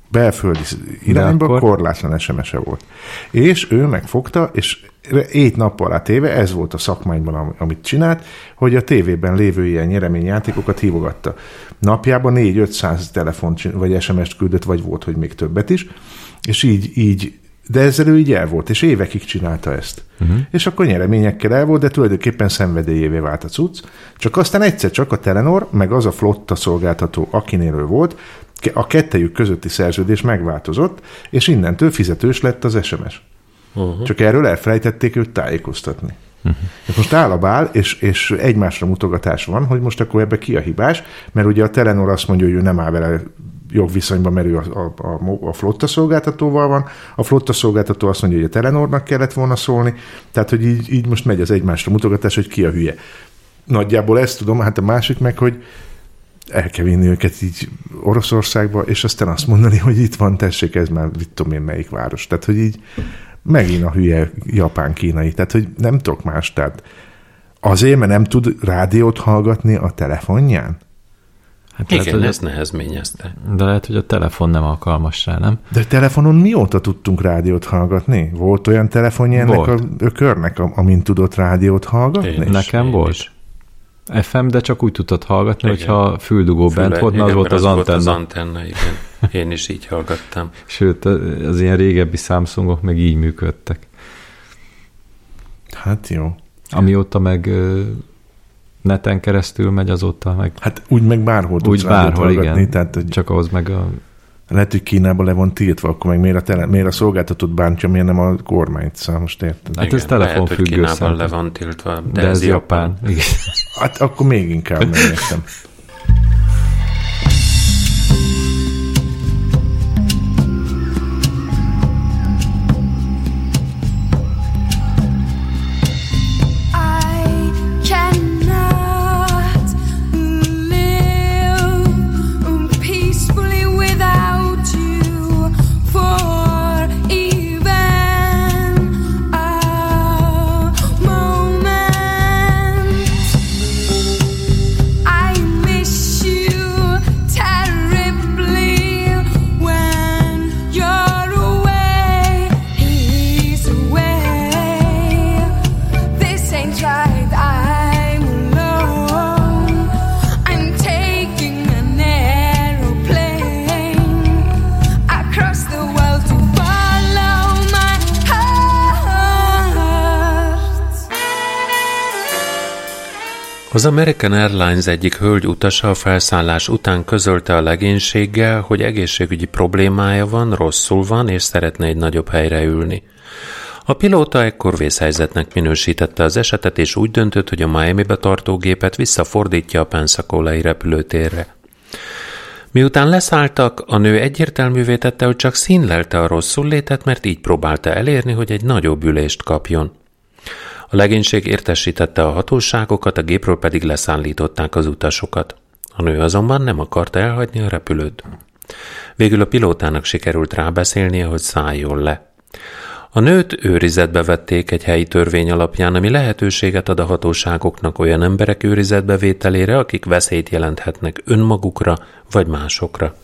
belföldi irányba akkor- korlátlan SMS-e volt. És ő megfogta, és ét nappal átéve, ez volt a szakmányban, am- amit csinált, hogy a tévében lévő ilyen nyereményjátékokat hívogatta. Napjában 4-500 telefon vagy SMS-t küldött, vagy volt, hogy még többet is, és így, így de ezzel ő így el volt, és évekig csinálta ezt. Uh-huh. És akkor nyereményekkel el volt, de tulajdonképpen szenvedélyévé vált a cucc. Csak aztán egyszer csak a Telenor, meg az a flotta szolgáltató, akinél ő volt, a kettejük közötti szerződés megváltozott, és innentől fizetős lett az SMS. Uh-huh. Csak erről elfelejtették őt tájékoztatni. Uh-huh. Most áll a bál, és, és egymásra mutogatás van, hogy most akkor ebbe ki a hibás, mert ugye a Telenor azt mondja, hogy ő nem áll vele jogviszonyban, mert ő a, a, a, a flotta szolgáltatóval van, a flotta szolgáltató azt mondja, hogy a Telenornak kellett volna szólni, tehát hogy így, így most megy az egymásra mutogatás, hogy ki a hülye. Nagyjából ezt tudom, hát a másik meg, hogy el kell vinni őket így Oroszországba, és aztán azt mondani, hogy itt van, tessék, ez már mit tudom én melyik város. Tehát, hogy így megint a hülye japán-kínai. Tehát, hogy nem tudok más. Tehát azért, mert nem tud rádiót hallgatni a telefonján? Hát Igen, lehet, hogy, ezt nehezményezte. de lehet, hogy a telefon nem alkalmas rá, nem? De telefonon mióta tudtunk rádiót hallgatni? Volt olyan telefonja ennek Volt. a ökörnek, am- amin tudott rádiót hallgatni? Én is. Nekem én volt. is. FM, de csak úgy tudtad hallgatni, Igen. hogyha füldugó bent Füle- volt, na az igen, volt mert az Volt az antenna. antenna, igen. Én is így hallgattam. Sőt, az ilyen régebbi Samsungok meg így működtek. Hát jó. Amióta meg neten keresztül megy, azóta meg Hát úgy meg bárhol tudsz úgy bárhol, igen. tehát hogy Csak ahhoz meg a... lehet, hogy Kínában le van tiltva, akkor meg miért a, tele, miért a szolgáltatót bántja, miért nem a kormányt, szóval most érted? Hát ez Igen, hogy telefonfüggő Kínában szerintem. le van tiltva, de, De, ez Japán. Igen. Hát akkor még inkább megértem. Az American Airlines egyik hölgy utasa a felszállás után közölte a legénységgel, hogy egészségügyi problémája van, rosszul van, és szeretne egy nagyobb helyre ülni. A pilóta ekkor vészhelyzetnek minősítette az esetet, és úgy döntött, hogy a Miami-be tartó gépet visszafordítja a Pensacolai repülőtérre. Miután leszálltak, a nő egyértelművé tette, hogy csak színlelte a rosszul létet, mert így próbálta elérni, hogy egy nagyobb ülést kapjon. A legénység értesítette a hatóságokat, a gépről pedig leszállították az utasokat. A nő azonban nem akarta elhagyni a repülőt. Végül a pilótának sikerült rábeszélnie, hogy szálljon le. A nőt őrizetbe vették egy helyi törvény alapján, ami lehetőséget ad a hatóságoknak olyan emberek őrizetbe vételére, akik veszélyt jelenthetnek önmagukra vagy másokra.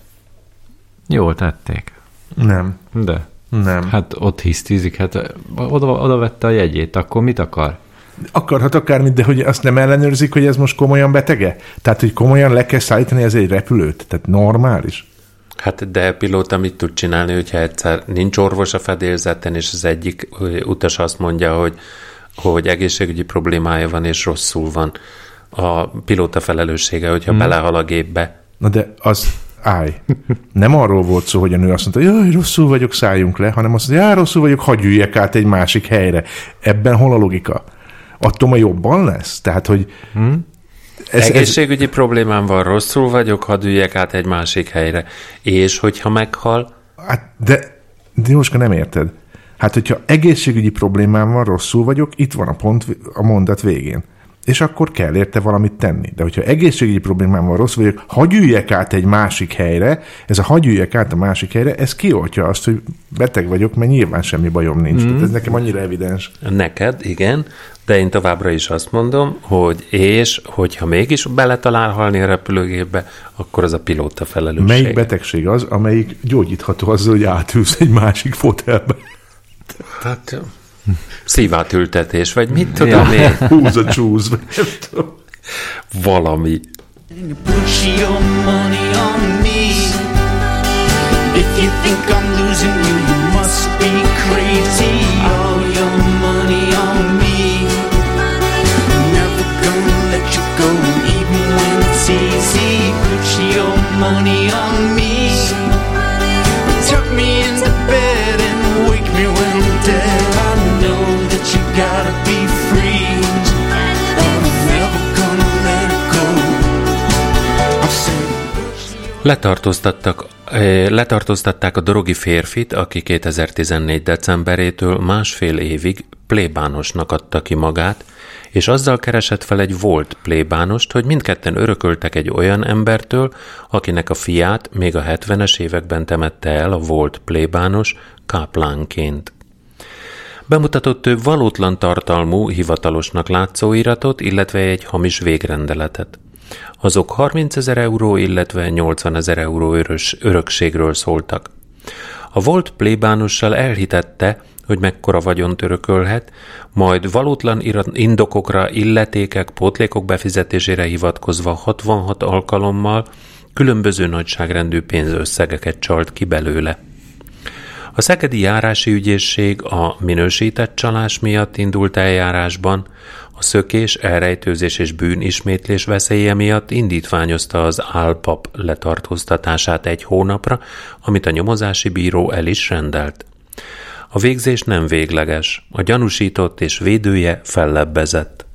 Jól tették. Nem, De. Nem. Hát ott hisztizik, hát oda, oda vette a jegyét, akkor mit akar? Akarhat akármit, de hogy azt nem ellenőrzik, hogy ez most komolyan betege? Tehát, hogy komolyan le kell szállítani ez egy repülőt? Tehát normális? Hát de pilóta mit tud csinálni, hogyha egyszer nincs orvos a fedélzeten, és az egyik utas azt mondja, hogy, hogy egészségügyi problémája van, és rosszul van. A pilóta felelőssége, hogyha hmm. belehal a gépbe. Na de az állj. Nem arról volt szó, hogy a nő azt mondta, jaj, rosszul vagyok, szálljunk le, hanem azt mondja, jaj, rosszul vagyok, hagyj üljek át egy másik helyre. Ebben hol a logika? Attól majd jobban lesz? Tehát, hogy Ez, ez, egészségügyi problémám van, rosszul vagyok, hadd üljek át egy másik helyre. És hogyha meghal, Hát, de, de Jóska, nem érted. Hát, hogyha egészségügyi problémám van, rosszul vagyok, itt van a pont a mondat végén. És akkor kell érte valamit tenni. De hogyha egészségügyi problémám van, rosszul vagyok, hagyj üljek át egy másik helyre, ez a hagyj üljek át a másik helyre, ez kioltja azt, hogy beteg vagyok, mert nyilván semmi bajom nincs. Mm. Tehát ez nekem annyira evidens. neked, igen, de én továbbra is azt mondom, hogy és hogyha mégis beletalál halni a repülőgépbe, akkor az a pilóta felelősség. Melyik betegség az, amelyik gyógyítható azzal, hogy átülsz egy másik fotelbe? Hát, szívátültetés, vagy mit tudom én, Húz a csúsz. vagy nem tudom. valami. Put your money on me. If you think I'm losing you, you must be crazy. All your money on me. Never gonna let you go, even when it's easy. Put your money on me. Letartóztattak, eh, letartóztatták a dorogi férfit, aki 2014. decemberétől másfél évig plébánosnak adta ki magát, és azzal keresett fel egy volt plébánost, hogy mindketten örököltek egy olyan embertől, akinek a fiát még a 70-es években temette el a volt plébános káplánként. Bemutatott ő valótlan tartalmú, hivatalosnak látszó iratot, illetve egy hamis végrendeletet. Azok 30 ezer euró, illetve 80 ezer euró örös, örökségről szóltak. A volt plébánossal elhitette, hogy mekkora vagyont örökölhet, majd valótlan indokokra, illetékek, pótlékok befizetésére hivatkozva 66 alkalommal különböző nagyságrendű pénzösszegeket csalt ki belőle. A Szegedi Járási Ügyészség a minősített csalás miatt indult eljárásban, a szökés, elrejtőzés és bűnismétlés veszélye miatt indítványozta az álpap letartóztatását egy hónapra, amit a nyomozási bíró el is rendelt. A végzés nem végleges, a gyanúsított és védője fellebbezett.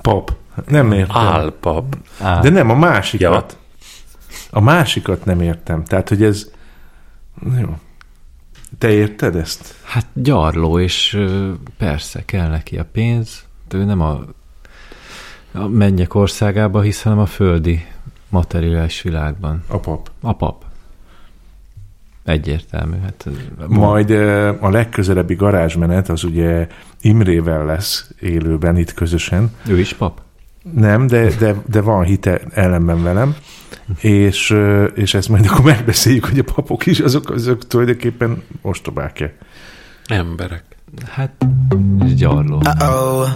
Pap. Nem értem. Álpap. Á, De nem, a másikat. Ja. A másikat nem értem. Tehát, hogy ez... Jó. Te érted ezt? Hát gyarló, és persze kell neki a pénz. Ő nem a, a mennyek országába hisz, hanem a földi materiális világban. A pap. A pap. Egyértelmű. Hát, Majd eh, a legközelebbi garázsmenet az ugye Imrével lesz élőben itt közösen. Ő is pap? Nem, de, de, de van hite ellenben velem, és, és ezt majd akkor megbeszéljük, hogy a papok is azok, azok tulajdonképpen ostobák-e. Emberek. Hát gyarló. Uh-oh.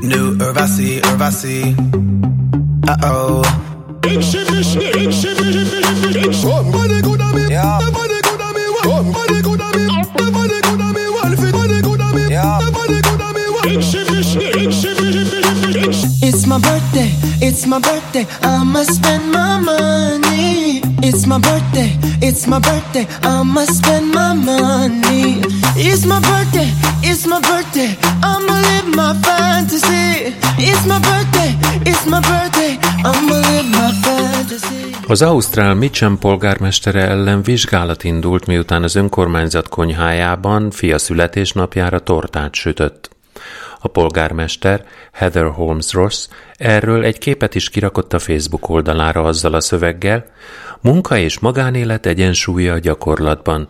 New Urvasi, Urvasi. Uh-oh. Somebody coulda be, somebody coulda be, somebody coulda be, somebody It's my birthday, it's my birthday, I'ma spend my money. It's my birthday, it's my birthday, I'ma spend my money. It's my birthday, it's my birthday, I'ma live my fantasy. It's my birthday, it's my birthday, I'ma live my fantasy. Az Ausztrál Mitcham polgármestere ellen vizsgálat indult, miután az önkormányzat konyhájában fia születésnapjára tortát sütött. A polgármester, Heather Holmes Ross, erről egy képet is kirakott a Facebook oldalára azzal a szöveggel, munka és magánélet egyensúlya a gyakorlatban.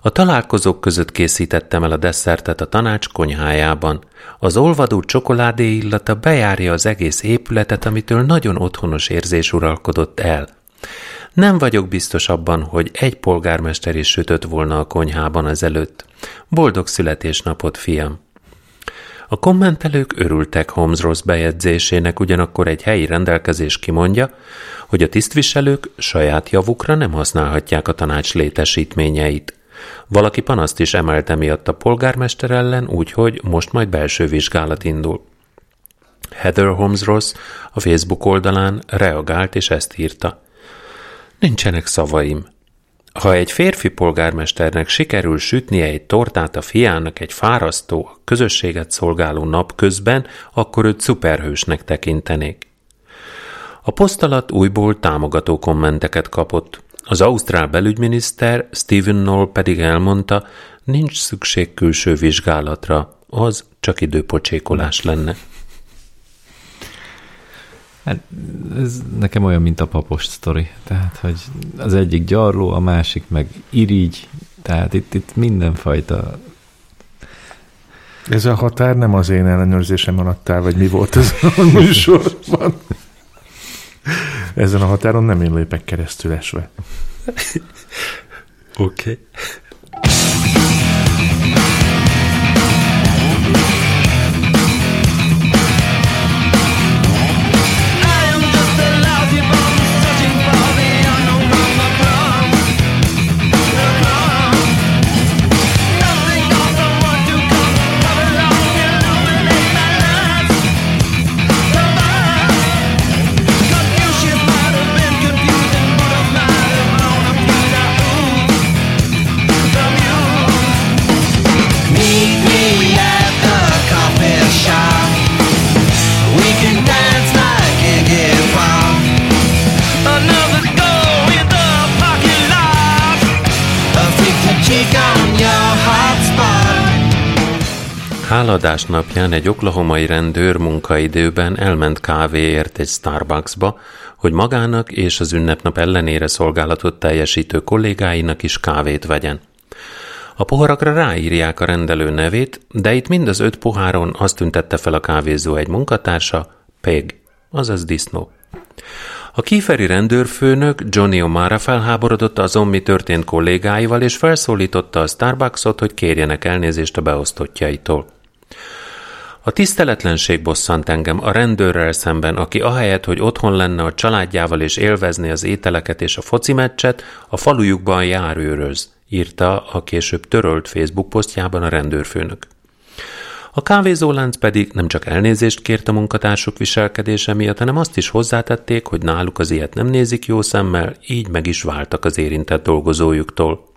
A találkozók között készítettem el a desszertet a tanács konyhájában. Az olvadó csokoládé illata bejárja az egész épületet, amitől nagyon otthonos érzés uralkodott el. Nem vagyok biztos abban, hogy egy polgármester is sütött volna a konyhában ezelőtt. Boldog születésnapot, fiam! A kommentelők örültek Holmes Ross bejegyzésének, ugyanakkor egy helyi rendelkezés kimondja, hogy a tisztviselők saját javukra nem használhatják a tanács létesítményeit. Valaki panaszt is emelte miatt a polgármester ellen, úgyhogy most majd belső vizsgálat indul. Heather Holmes Ross a Facebook oldalán reagált és ezt írta. Nincsenek szavaim. Ha egy férfi polgármesternek sikerül sütnie egy tortát a fiának egy fárasztó, a közösséget szolgáló nap közben, akkor őt szuperhősnek tekintenék. A poszt alatt újból támogató kommenteket kapott. Az ausztrál belügyminiszter Stephen Knoll pedig elmondta, nincs szükség külső vizsgálatra, az csak időpocsékolás lenne. Hát ez nekem olyan, mint a papos sztori. Tehát, hogy az egyik gyarló, a másik meg irigy, tehát itt, itt mindenfajta Ez a határ nem az én ellenőrzésem alatt áll, vagy mi volt ez a műsorban. Ezen a határon nem én lépek keresztül esve. Oké. Okay. Háladás napján egy oklahomai rendőr munkaidőben elment kávéért egy Starbucksba, hogy magának és az ünnepnap ellenére szolgálatot teljesítő kollégáinak is kávét vegyen. A poharakra ráírják a rendelő nevét, de itt mind az öt poháron azt tüntette fel a kávézó egy munkatársa, Peg, azaz disznó. A kíferi rendőrfőnök Johnny O'Mara felháborodott azon, mi történt kollégáival, és felszólította a Starbucksot, hogy kérjenek elnézést a beosztottjaitól. A tiszteletlenség bosszant engem a rendőrrel szemben, aki ahelyett, hogy otthon lenne a családjával és élvezni az ételeket és a foci meccset, a falujukban járőröz, írta a később törölt Facebook posztjában a rendőrfőnök. A kávézólánc pedig nem csak elnézést kért a munkatársuk viselkedése miatt, hanem azt is hozzátették, hogy náluk az ilyet nem nézik jó szemmel, így meg is váltak az érintett dolgozójuktól.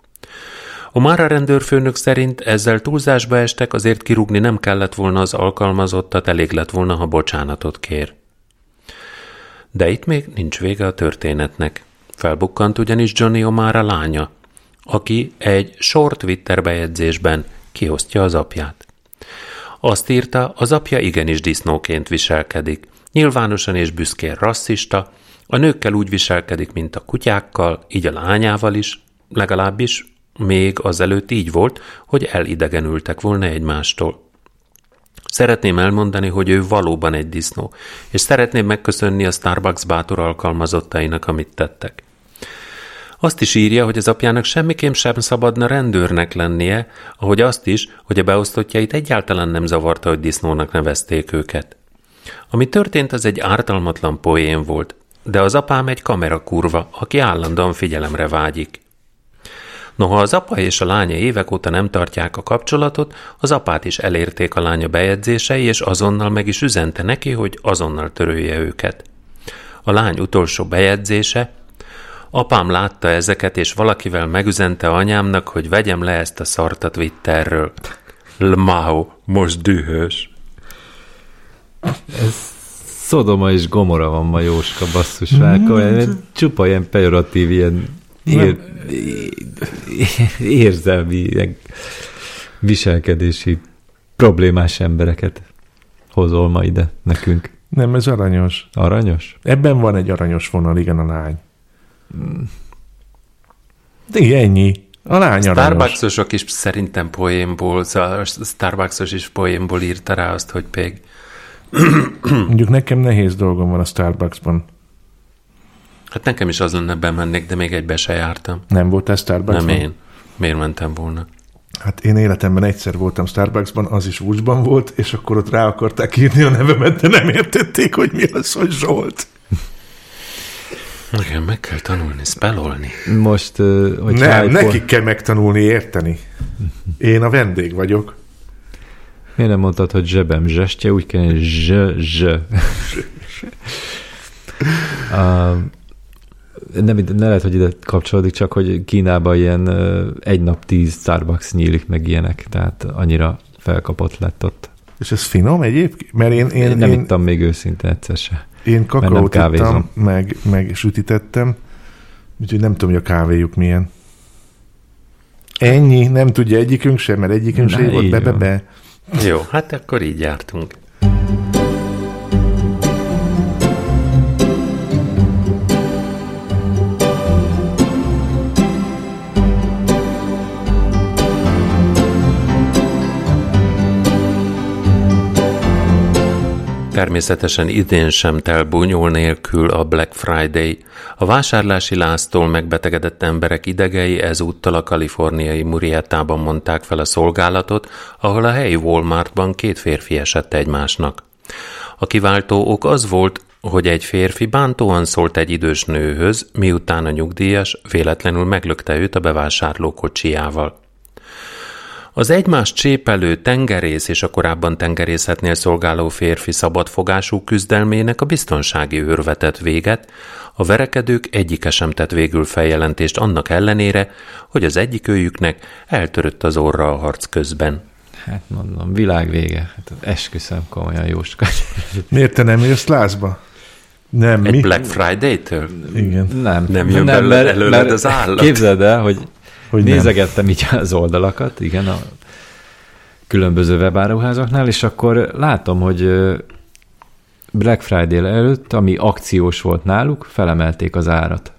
A Mara rendőrfőnök szerint ezzel túlzásba estek, azért kirúgni nem kellett volna az alkalmazottat, elég lett volna, ha bocsánatot kér. De itt még nincs vége a történetnek. Felbukkant ugyanis Johnny O'Mara lánya, aki egy short Twitter bejegyzésben kiosztja az apját. Azt írta, az apja igenis disznóként viselkedik. Nyilvánosan és büszkén rasszista, a nőkkel úgy viselkedik, mint a kutyákkal, így a lányával is, legalábbis még azelőtt így volt, hogy elidegenültek volna egymástól. Szeretném elmondani, hogy ő valóban egy disznó, és szeretném megköszönni a Starbucks bátor alkalmazottainak, amit tettek. Azt is írja, hogy az apjának semmiképp sem szabadna rendőrnek lennie, ahogy azt is, hogy a beosztottjait egyáltalán nem zavarta, hogy disznónak nevezték őket. Ami történt, az egy ártalmatlan poén volt, de az apám egy kamerakurva, aki állandóan figyelemre vágyik. Noha az apa és a lánya évek óta nem tartják a kapcsolatot, az apát is elérték a lánya bejegyzései, és azonnal meg is üzente neki, hogy azonnal törölje őket. A lány utolsó bejegyzése, apám látta ezeket, és valakivel megüzente anyámnak, hogy vegyem le ezt a szart a Twitterről. Lmao, most dühös. Szodoma és Gomora van ma Jóska basszus mm. Csupa ilyen pejoratív, ilyen ér, érzelmi, viselkedési problémás embereket hozol ma ide nekünk? Nem, ez aranyos. Aranyos? Ebben van egy aranyos vonal, igen, a lány. De ennyi. A lány aranyos. Starbucksosok is szerintem poénból, szóval a Starbucksos is poénból írta rá azt, hogy pég. Mondjuk nekem nehéz dolgom van a Starbucksban. Hát nekem is az lenne, bemennék, de még egybe se jártam. Nem voltál Starbucksban? Nem én. Miért mentem volna? Hát én életemben egyszer voltam Starbucksban, az is Wucsban volt, és akkor ott rá akarták írni a nevemet, de nem értették, hogy mi az, hogy Zsolt. Igen, meg kell tanulni, spellolni. Most, hogy Nem, hype-ol- nekik kell megtanulni érteni. Én a vendég vagyok. Miért nem mondtad, hogy zsebem zsestje, úgy kell, zs, zs. uh, nem, ne lehet, hogy ide kapcsolódik, csak hogy Kínában ilyen egy nap tíz Starbucks nyílik meg ilyenek, tehát annyira felkapott lett ott. És ez finom egyébként? Mert én, én, Én, nem én, ittam még őszinte egyszer se. én kakaót ittam, meg, meg sütítettem, úgyhogy nem tudom, hogy a kávéjuk milyen. Ennyi, nem tudja egyikünk sem, mert egyikünk sem volt be, be, be. Jó, hát akkor így jártunk. Természetesen idén sem tel bunyol nélkül a Black Friday. A vásárlási láztól megbetegedett emberek idegei ezúttal a kaliforniai Murrietában mondták fel a szolgálatot, ahol a helyi Walmartban két férfi esett egymásnak. A kiváltó ok az volt, hogy egy férfi bántóan szólt egy idős nőhöz, miután a nyugdíjas véletlenül meglökte őt a bevásárló kocsijával. Az egymást csépelő tengerész és a korábban tengerészetnél szolgáló férfi szabadfogású küzdelmének a biztonsági őr vetett véget, a verekedők egyike sem tett végül feljelentést annak ellenére, hogy az egyik őjüknek eltörött az orra a harc közben. Hát mondom, világ vége. Hát esküszöm komolyan, Jóska. Miért te nem jössz lázba? Nem, Egy mi? Black Friday-től? Igen. Nem. Nem jön belőle- előled az állat? Képzeld el, hogy, Hogy hogy nem. nézegettem így az oldalakat, igen, a különböző webáruházaknál, és akkor látom, hogy Black Friday előtt, ami akciós volt náluk, felemelték az árat.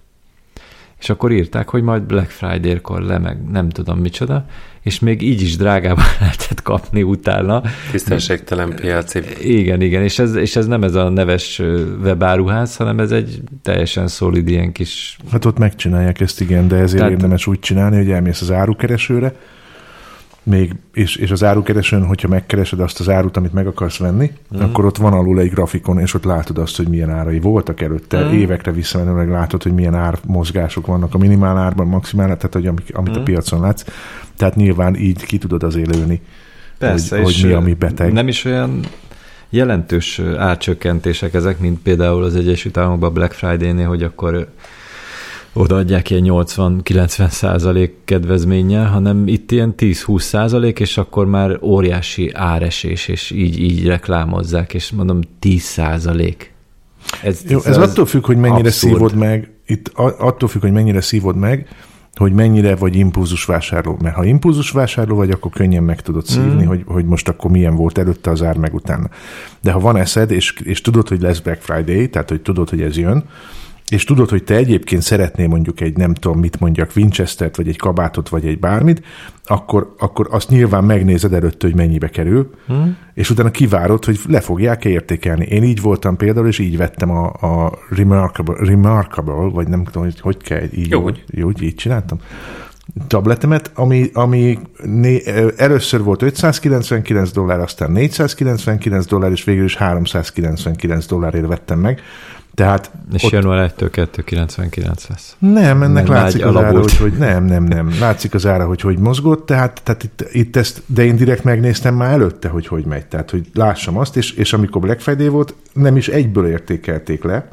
És akkor írták, hogy majd Black Friday-kor le, meg nem tudom micsoda, és még így is drágában lehetett kapni utána. Tisztességtelen piaci. Igen, igen, és ez, és ez nem ez a neves webáruház, hanem ez egy teljesen szolid ilyen kis... Hát ott megcsinálják ezt, igen, de ezért Tehát- érdemes úgy csinálni, hogy elmész az árukeresőre, még, és, és az árukeresőn, hogyha megkeresed azt az árut, amit meg akarsz venni, mm. akkor ott van alul egy grafikon, és ott látod azt, hogy milyen árai voltak előtte. Mm. Évekre visszamenőleg látod, hogy milyen ármozgások vannak a minimál árban, maximál, tehát hogy amik, amit mm. a piacon látsz. Tehát nyilván így ki tudod az élőni, Persze, hogy, hogy és mi, ö, ami beteg. Nem is olyan jelentős árcsökkentések ezek, mint például az Egyesült Államokban Black Friday-nél, hogy akkor odaadják ilyen 80-90 százalék kedvezménnyel, hanem itt ilyen 10-20 százalék, és akkor már óriási áresés, és így, így reklámozzák, és mondom 10 százalék. Ez, Jó, ez attól függ, hogy mennyire abszurd. szívod meg, itt attól függ, hogy mennyire szívod meg, hogy mennyire vagy impulzus vásárló. Mert ha impulzus vásárló vagy, akkor könnyen meg tudod szívni, mm. hogy, hogy most akkor milyen volt előtte az ár, meg utána. De ha van eszed, és, és tudod, hogy lesz Black Friday, tehát hogy tudod, hogy ez jön, és tudod, hogy te egyébként szeretnél mondjuk egy nem tudom mit mondjak, Winchester-t, vagy egy kabátot, vagy egy bármit, akkor, akkor azt nyilván megnézed előtte, hogy mennyibe kerül, hmm. és utána kivárod, hogy le fogják-e értékelni. Én így voltam például, és így vettem a, a Remarkable, Remarkable, vagy nem tudom, hogy hogy kell, így, Jó, hogy. jó, így csináltam tabletemet, ami, ami né, először volt 599 dollár, aztán 499 dollár, és végül is 399 dollárért vettem meg. Tehát És ott január 1-től 299 lesz. nem, ennek Nem, látszik az ára, hogy, hogy nem, nem, nem. Látszik az ára, hogy hogy mozgott, tehát, tehát itt, itt ezt, de én direkt megnéztem már előtte, hogy hogy megy. Tehát, hogy lássam azt, és, és amikor Black Friday volt, nem is egyből értékelték le,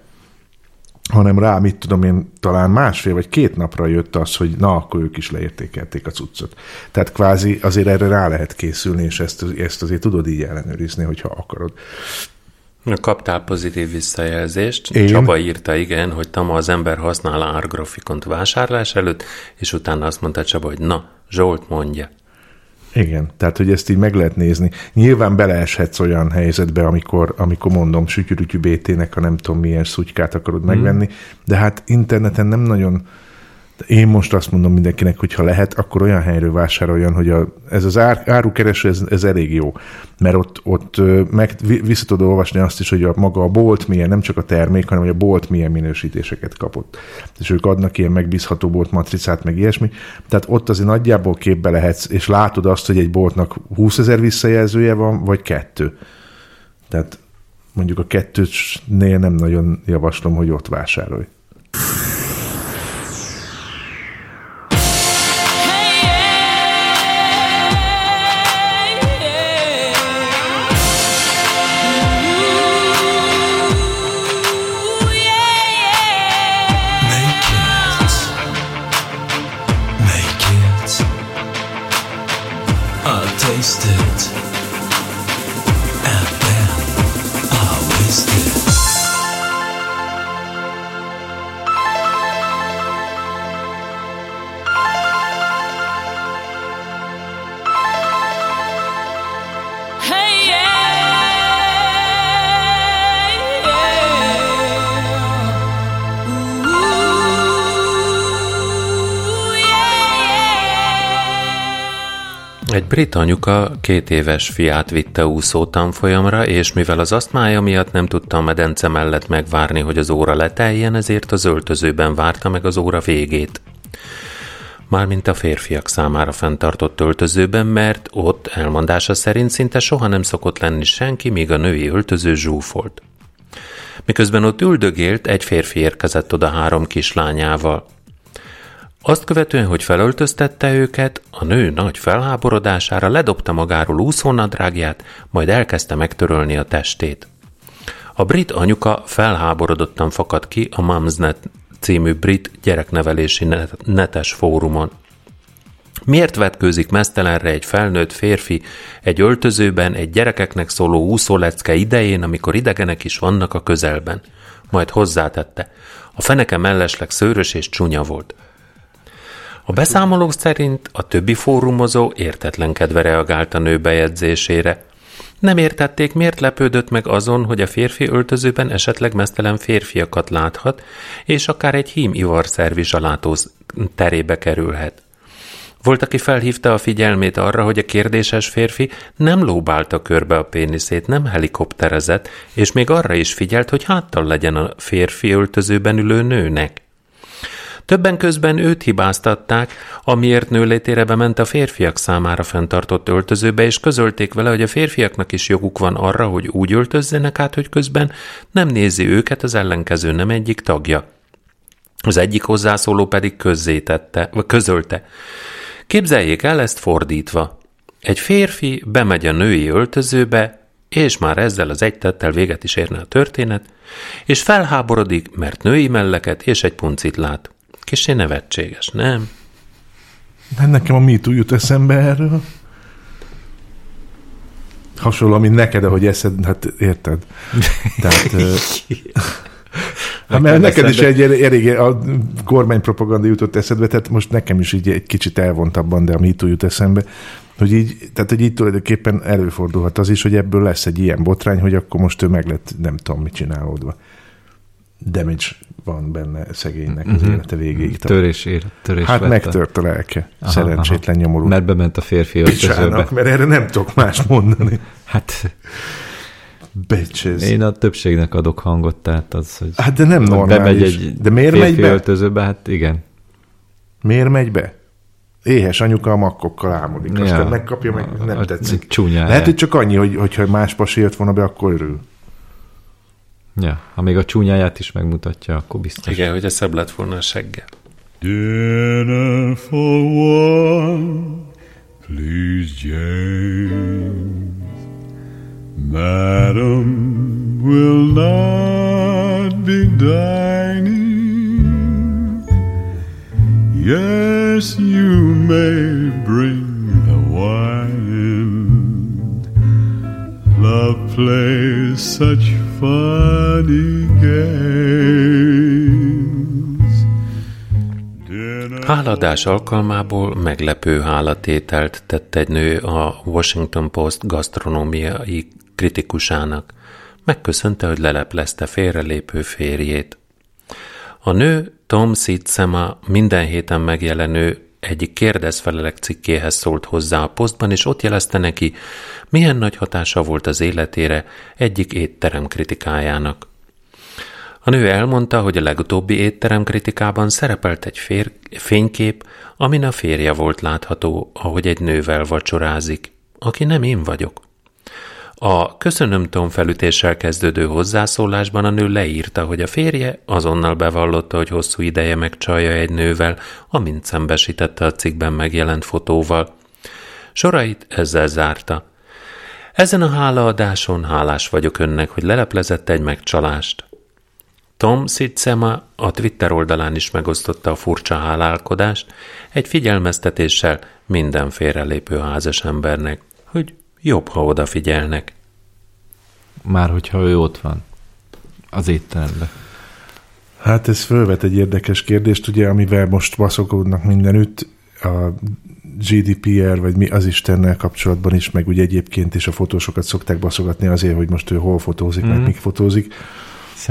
hanem rá, mit tudom én, talán másfél vagy két napra jött az, hogy na, akkor ők is leértékelték a cuccot. Tehát kvázi azért erre rá lehet készülni, és ezt, ezt azért tudod így ellenőrizni, hogyha akarod. Kaptál pozitív visszajelzést. Én? Csaba írta, igen, hogy Tama az ember használ árgrafikont vásárlás előtt, és utána azt mondta Csaba, hogy na, Zsolt mondja. Igen, tehát hogy ezt így meg lehet nézni. Nyilván beleeshetsz olyan helyzetbe, amikor, amikor mondom, sütyürütyű BT-nek a nem tudom milyen szutykát akarod megvenni, de hát interneten nem nagyon én most azt mondom mindenkinek, hogy ha lehet, akkor olyan helyről vásároljon, hogy a, ez az ár, árukereső, ez, ez elég jó. Mert ott, ott meg vi- vissza tudod olvasni azt is, hogy a maga a bolt milyen, nem csak a termék, hanem hogy a bolt milyen minősítéseket kapott. És ők adnak ilyen megbízható bolt matricát, meg ilyesmi. Tehát ott azért nagyjából képbe lehetsz, és látod azt, hogy egy boltnak 20 ezer visszajelzője van, vagy kettő. Tehát mondjuk a kettősnél nem nagyon javaslom, hogy ott vásárolj. still Egy brit anyuka két éves fiát vitte úszó tanfolyamra, és mivel az asztmája miatt nem tudta a medence mellett megvárni, hogy az óra leteljen, ezért az öltözőben várta meg az óra végét. Mármint a férfiak számára fenntartott öltözőben, mert ott elmondása szerint szinte soha nem szokott lenni senki, míg a női öltöző zsúfolt. Miközben ott üldögélt, egy férfi érkezett oda három kislányával. Azt követően, hogy felöltöztette őket, a nő nagy felháborodására ledobta magáról úszónadrágját, majd elkezdte megtörölni a testét. A brit anyuka felháborodottan fakadt ki a Mumsnet című brit gyereknevelési net- netes fórumon. Miért vetkőzik mesztelenre egy felnőtt férfi egy öltözőben egy gyerekeknek szóló úszólecke idején, amikor idegenek is vannak a közelben? Majd hozzátette. A feneke mellesleg szőrös és csúnya volt. A beszámolók szerint a többi fórumozó értetlenkedve reagált a nő bejegyzésére. Nem értették, miért lepődött meg azon, hogy a férfi öltözőben esetleg mesztelen férfiakat láthat, és akár egy hím ivarszervi zsalátó terébe kerülhet. Volt, aki felhívta a figyelmét arra, hogy a kérdéses férfi nem lóbálta körbe a péniszét, nem helikopterezett, és még arra is figyelt, hogy háttal legyen a férfi öltözőben ülő nőnek. Többen közben őt hibáztatták, amiért nőlétére bement a férfiak számára fenntartott öltözőbe, és közölték vele, hogy a férfiaknak is joguk van arra, hogy úgy öltözzenek át, hogy közben nem nézi őket az ellenkező nem egyik tagja. Az egyik hozzászóló pedig közzétette, vagy közölte. Képzeljék el ezt fordítva. Egy férfi bemegy a női öltözőbe, és már ezzel az egy tettel véget is érne a történet, és felháborodik, mert női melleket és egy puncit lát. Kissé nevetséges, nem? Hát nekem a MeToo jut eszembe erről. Hasonló, mint neked, ahogy eszed, hát érted. Tehát, hát, mert neked is egy elég a kormánypropaganda jutott eszedbe, tehát most nekem is így egy kicsit elvontabban, de a MeToo jut eszembe, hogy így, tehát, hogy így tulajdonképpen előfordulhat az is, hogy ebből lesz egy ilyen botrány, hogy akkor most ő meg lett, nem tudom, mit csinálódva. Damage van benne szegénynek az élete végéig. Törés, ér, törés Hát vette. megtört a lelke. Aha, Szerencsétlen nyomorú. Mert bement a férfi. Picsának, mert erre nem tudok más mondani. Hát Bitches. én a többségnek adok hangot, tehát az, hogy Hát de nem normális. egy De miért megy be? öltözőbe, hát igen. Miért megy be? Éhes anyuka a makkokkal álmodik, Ja. aztán megkapja, meg nem a- tetszik. csúnyája. Lehet, hogy csak annyi, hogy, hogyha más pasi jött volna be, akkor örül. Ja, ha még a csúnyáját is megmutatja, akkor biztos. Igen, hogy a szebb lett volna a segge. Dinner for one, please, James. Madam will not be dining. Yes, you may bring the wine. Love such funny games. Háladás alkalmából meglepő hálatételt tett egy nő a Washington Post gasztronómiai kritikusának. Megköszönte, hogy leleplezte félrelépő férjét. A nő Tom Sitzema minden héten megjelenő egyik kérdezfelelek cikkéhez szólt hozzá a posztban, és ott jelezte neki, milyen nagy hatása volt az életére egyik étterem kritikájának. A nő elmondta, hogy a legutóbbi étterem kritikában szerepelt egy fér, fénykép, amin a férje volt látható, ahogy egy nővel vacsorázik, aki nem én vagyok. A köszönöm Tom felütéssel kezdődő hozzászólásban a nő leírta, hogy a férje azonnal bevallotta, hogy hosszú ideje megcsalja egy nővel, amint szembesítette a cikkben megjelent fotóval. Sorait ezzel zárta. Ezen a hálaadáson hálás vagyok önnek, hogy leleplezett egy megcsalást. Tom Sitzema a Twitter oldalán is megosztotta a furcsa hálálkodást, egy figyelmeztetéssel minden félrelépő házas embernek, hogy jobb, ha odafigyelnek. Már hogyha ő ott van az étteremben. Hát ez fölvet egy érdekes kérdést, ugye, amivel most baszokodnak mindenütt, a GDPR, vagy mi az Istennel kapcsolatban is, meg ugye egyébként is a fotósokat szokták baszogatni azért, hogy most ő hol fotózik, mm. meg mik fotózik.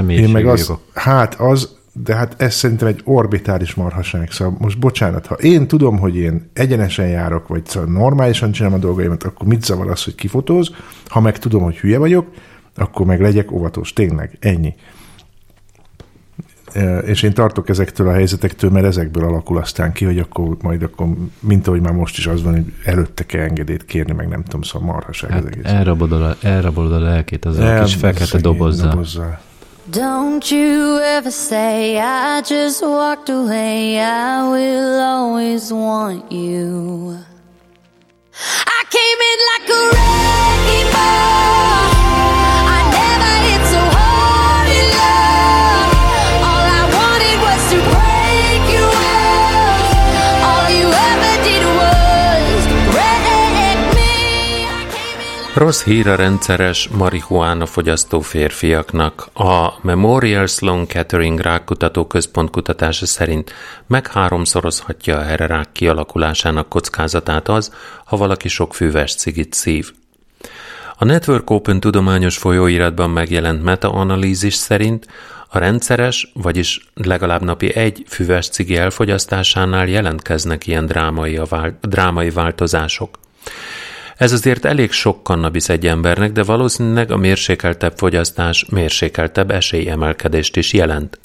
Én meg az, jogok. hát az, de hát ez szerintem egy orbitális marhaság. Szóval most bocsánat, ha én tudom, hogy én egyenesen járok, vagy szóval normálisan csinálom a dolgaimat, akkor mit zavar az, hogy kifotóz? Ha meg tudom, hogy hülye vagyok, akkor meg legyek óvatos. Tényleg, ennyi. És én tartok ezektől a helyzetektől, mert ezekből alakul aztán ki, hogy akkor majd akkor, mint ahogy már most is az van, hogy előtte kell engedélyt kérni, meg nem tudom, szóval marhaság az Hát egész. elrabolod a, elrabolod a lelkét azzal a El- kis fekete szegény dobozzal. Don't you ever say I just walked away. I will always want you. I came in like a wrecking ball. Rossz hír a rendszeres marihuána fogyasztó férfiaknak. A Memorial Sloan Kettering Rákkutató Központ kutatása szerint meg háromszorozhatja a hererák kialakulásának kockázatát az, ha valaki sok füves cigit szív. A Network Open tudományos folyóiratban megjelent metaanalízis szerint a rendszeres, vagyis legalább napi egy füves cigi elfogyasztásánál jelentkeznek ilyen drámai, vál- drámai változások. Ez azért elég sok kannabisz egy embernek, de valószínűleg a mérsékeltebb fogyasztás mérsékeltebb esélyemelkedést is jelent.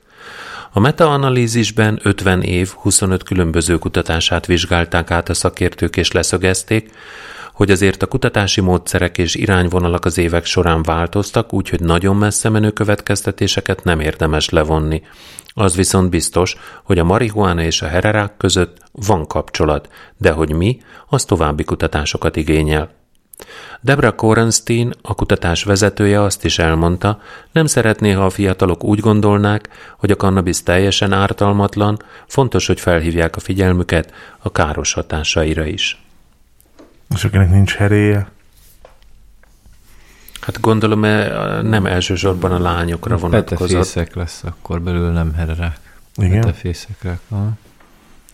A metaanalízisben 50 év 25 különböző kutatását vizsgálták át a szakértők és leszögezték, hogy azért a kutatási módszerek és irányvonalak az évek során változtak, úgyhogy nagyon messze menő következtetéseket nem érdemes levonni. Az viszont biztos, hogy a marihuána és a hererák között van kapcsolat, de hogy mi, az további kutatásokat igényel. Debra Korenstein, a kutatás vezetője azt is elmondta, nem szeretné, ha a fiatalok úgy gondolnák, hogy a kannabisz teljesen ártalmatlan, fontos, hogy felhívják a figyelmüket a káros hatásaira is. És akinek nincs heréje, Hát gondolom, eh, nem elsősorban a lányokra vonatkozott. Petefészek lesz akkor belül, nem hererák. Igen? Petefészekre.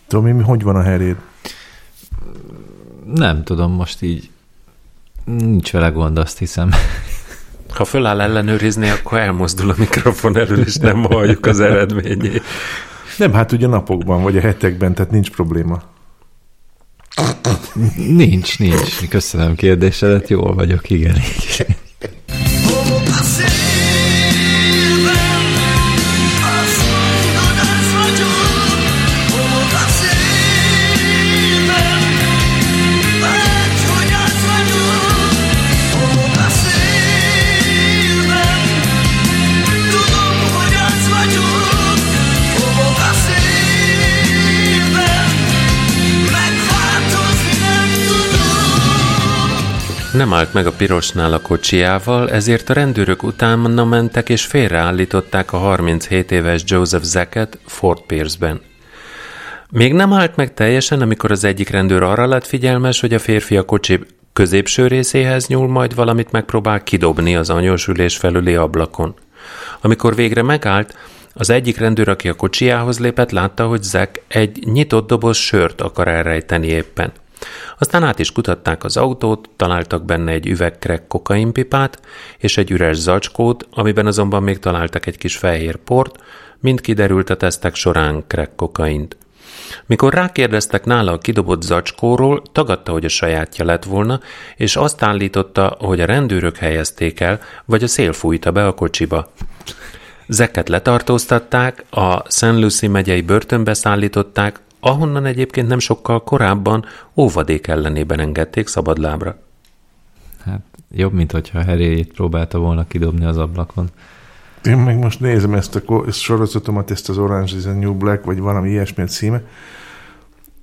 Tomi, mi- hogy van a heréd? Nem tudom, most így nincs vele gond, azt hiszem. Ha föláll ellenőrizni, akkor elmozdul a mikrofon elől, és nem halljuk az eredményét. Nem, hát ugye napokban, vagy a hetekben, tehát nincs probléma. Nincs, nincs. Köszönöm kérdésedet, jól vagyok, igen. Nem állt meg a pirosnál a kocsijával, ezért a rendőrök utána mentek és félreállították a 37 éves Joseph Zacket Fort Pierce-ben. Még nem állt meg teljesen, amikor az egyik rendőr arra lett figyelmes, hogy a férfi a kocsi középső részéhez nyúl, majd valamit megpróbál kidobni az anyósülés felüli ablakon. Amikor végre megállt, Az egyik rendőr, aki a kocsiához lépett, látta, hogy Zack egy nyitott doboz sört akar elrejteni éppen. Aztán át is kutatták az autót, találtak benne egy üveg crack kokainpipát és egy üres zacskót, amiben azonban még találtak egy kis fehér port, mint kiderült a tesztek során crack kokaint. Mikor rákérdeztek nála a kidobott zacskóról, tagadta, hogy a sajátja lett volna, és azt állította, hogy a rendőrök helyezték el, vagy a szél fújta be a kocsiba. Zeket letartóztatták, a St. Lucie megyei börtönbe szállították, ahonnan egyébként nem sokkal korábban óvadék ellenében engedték szabadlábra. Hát jobb, mint hogyha Harryjét próbálta volna kidobni az ablakon. Én meg most nézem ezt a ko- ezt sorozatomat, ezt az Orange is a New Black, vagy valami ilyesmi a címe.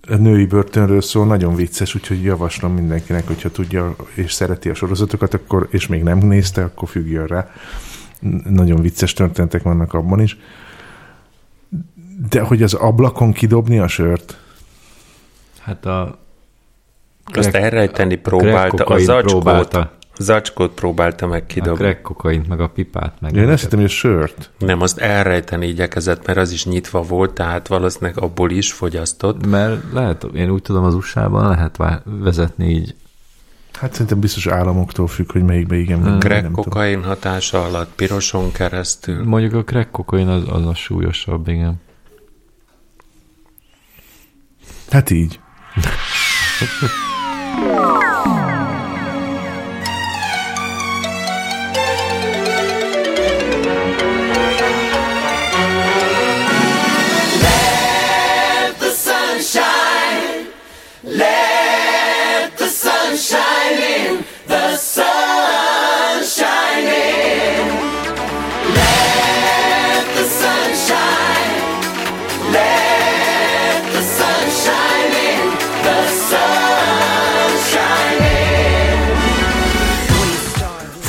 A női börtönről szól, nagyon vicces, úgyhogy javaslom mindenkinek, hogyha tudja és szereti a sorozatokat, akkor, és még nem nézte, akkor függjön rá. Nagyon vicces történetek vannak abban is. De hogy az ablakon kidobni a sört? Hát a... Azt crack- elrejteni a próbálta, a crack-kokaint zacskót, próbálta. a zacskót próbálta meg A kidobni. crack kokaint, meg a pipát. Meg Én azt hittem, hogy a sört. Nem, azt elrejteni igyekezett, mert az is nyitva volt, tehát valószínűleg abból is fogyasztott. Mert lehet, én úgy tudom, az USA-ban lehet vezetni így. Hát szerintem biztos államoktól függ, hogy melyikbe igen. melyikbe Crack kokain hatása alatt, piroson keresztül. Mondjuk a crack kokain az, az a súlyosabb, igen. Hát így.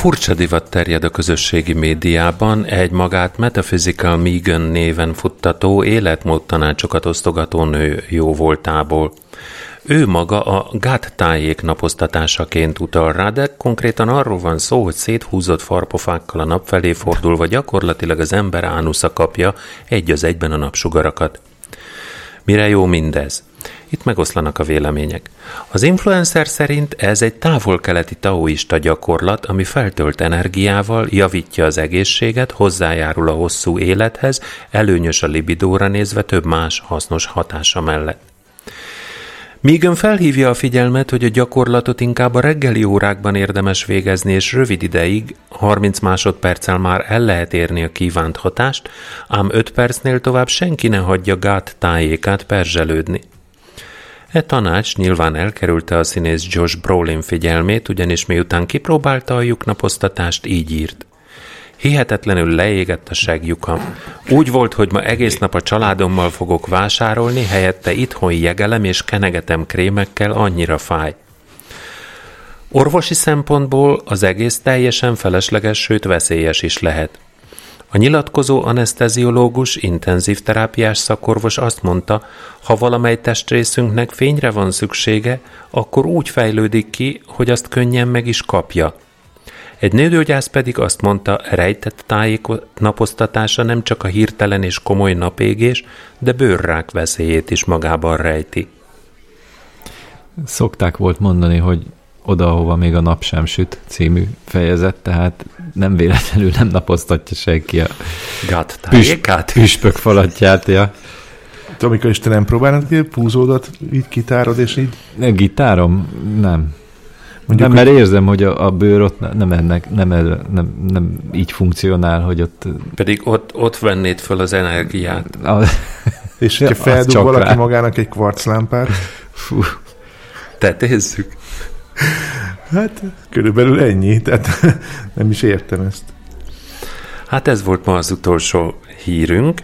Furcsa divat terjed a közösségi médiában egy magát Metaphysical Megan néven futtató életmód tanácsokat osztogató nő jó voltából. Ő maga a gát tájék napoztatásaként utal rá, de konkrétan arról van szó, hogy széthúzott farpofákkal a nap felé fordulva gyakorlatilag az ember ánusza kapja egy az egyben a napsugarakat. Mire jó mindez? Itt megoszlanak a vélemények. Az influencer szerint ez egy távol-keleti taoista gyakorlat, ami feltölt energiával, javítja az egészséget, hozzájárul a hosszú élethez, előnyös a libidóra nézve több más hasznos hatása mellett. Míg ön felhívja a figyelmet, hogy a gyakorlatot inkább a reggeli órákban érdemes végezni, és rövid ideig, 30 másodperccel már el lehet érni a kívánt hatást, ám 5 percnél tovább senki ne hagyja gát tájékát perzselődni. E tanács nyilván elkerülte a színész Josh Brolin figyelmét, ugyanis miután kipróbálta a lyuknapoztatást, így írt. Hihetetlenül leégett a segjukam. Úgy volt, hogy ma egész nap a családommal fogok vásárolni, helyette itthon jegelem és kenegetem krémekkel, annyira fáj. Orvosi szempontból az egész teljesen felesleges, sőt veszélyes is lehet. A nyilatkozó aneszteziológus, intenzív terápiás szakorvos azt mondta, ha valamely testrészünknek fényre van szüksége, akkor úgy fejlődik ki, hogy azt könnyen meg is kapja. Egy nőgyógyász pedig azt mondta, rejtett tájék napoztatása nem csak a hirtelen és komoly napégés, de bőrrák veszélyét is magában rejti. Szokták volt mondani, hogy oda, ahova még a nap sem süt című fejezet, tehát nem véletlenül nem napoztatja senki a Gát püsp, tájékát? püspök falatját. Ja. Tudom, amikor is te nem próbálnád ki, púzódat így kitárod, és így A gitárom? Nem. Mondjuk, nem, mert érzem, hogy a, a bőr ott ne- nem, ennek, nem, nem, nem így funkcionál, hogy ott Pedig ott, ott vennéd föl az energiát. a, és Ja, hogyha az feldug valaki rá. magának egy kvarclámpát, fú, Tetézzük. Hát körülbelül ennyi, tehát nem is értem ezt. Hát ez volt ma az utolsó hírünk,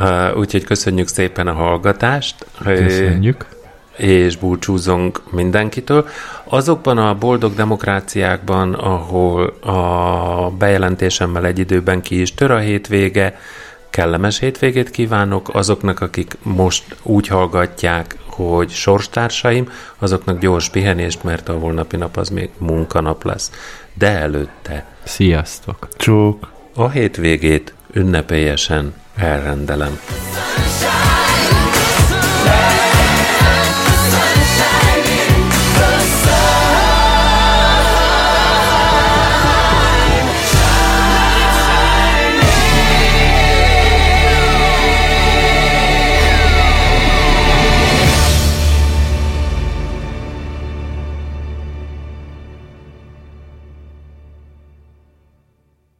Uh, úgyhogy köszönjük szépen a hallgatást. köszönjük. és búcsúzunk mindenkitől. Azokban a boldog demokráciákban, ahol a bejelentésemmel egy időben ki is tör a hétvége, kellemes hétvégét kívánok azoknak, akik most úgy hallgatják, hogy sorstársaim, azoknak gyors pihenést, mert a holnapi nap az még munkanap lesz. De előtte Sziasztok! Csók. a hétvégét ünnepélyesen elrendelem. Sunshine.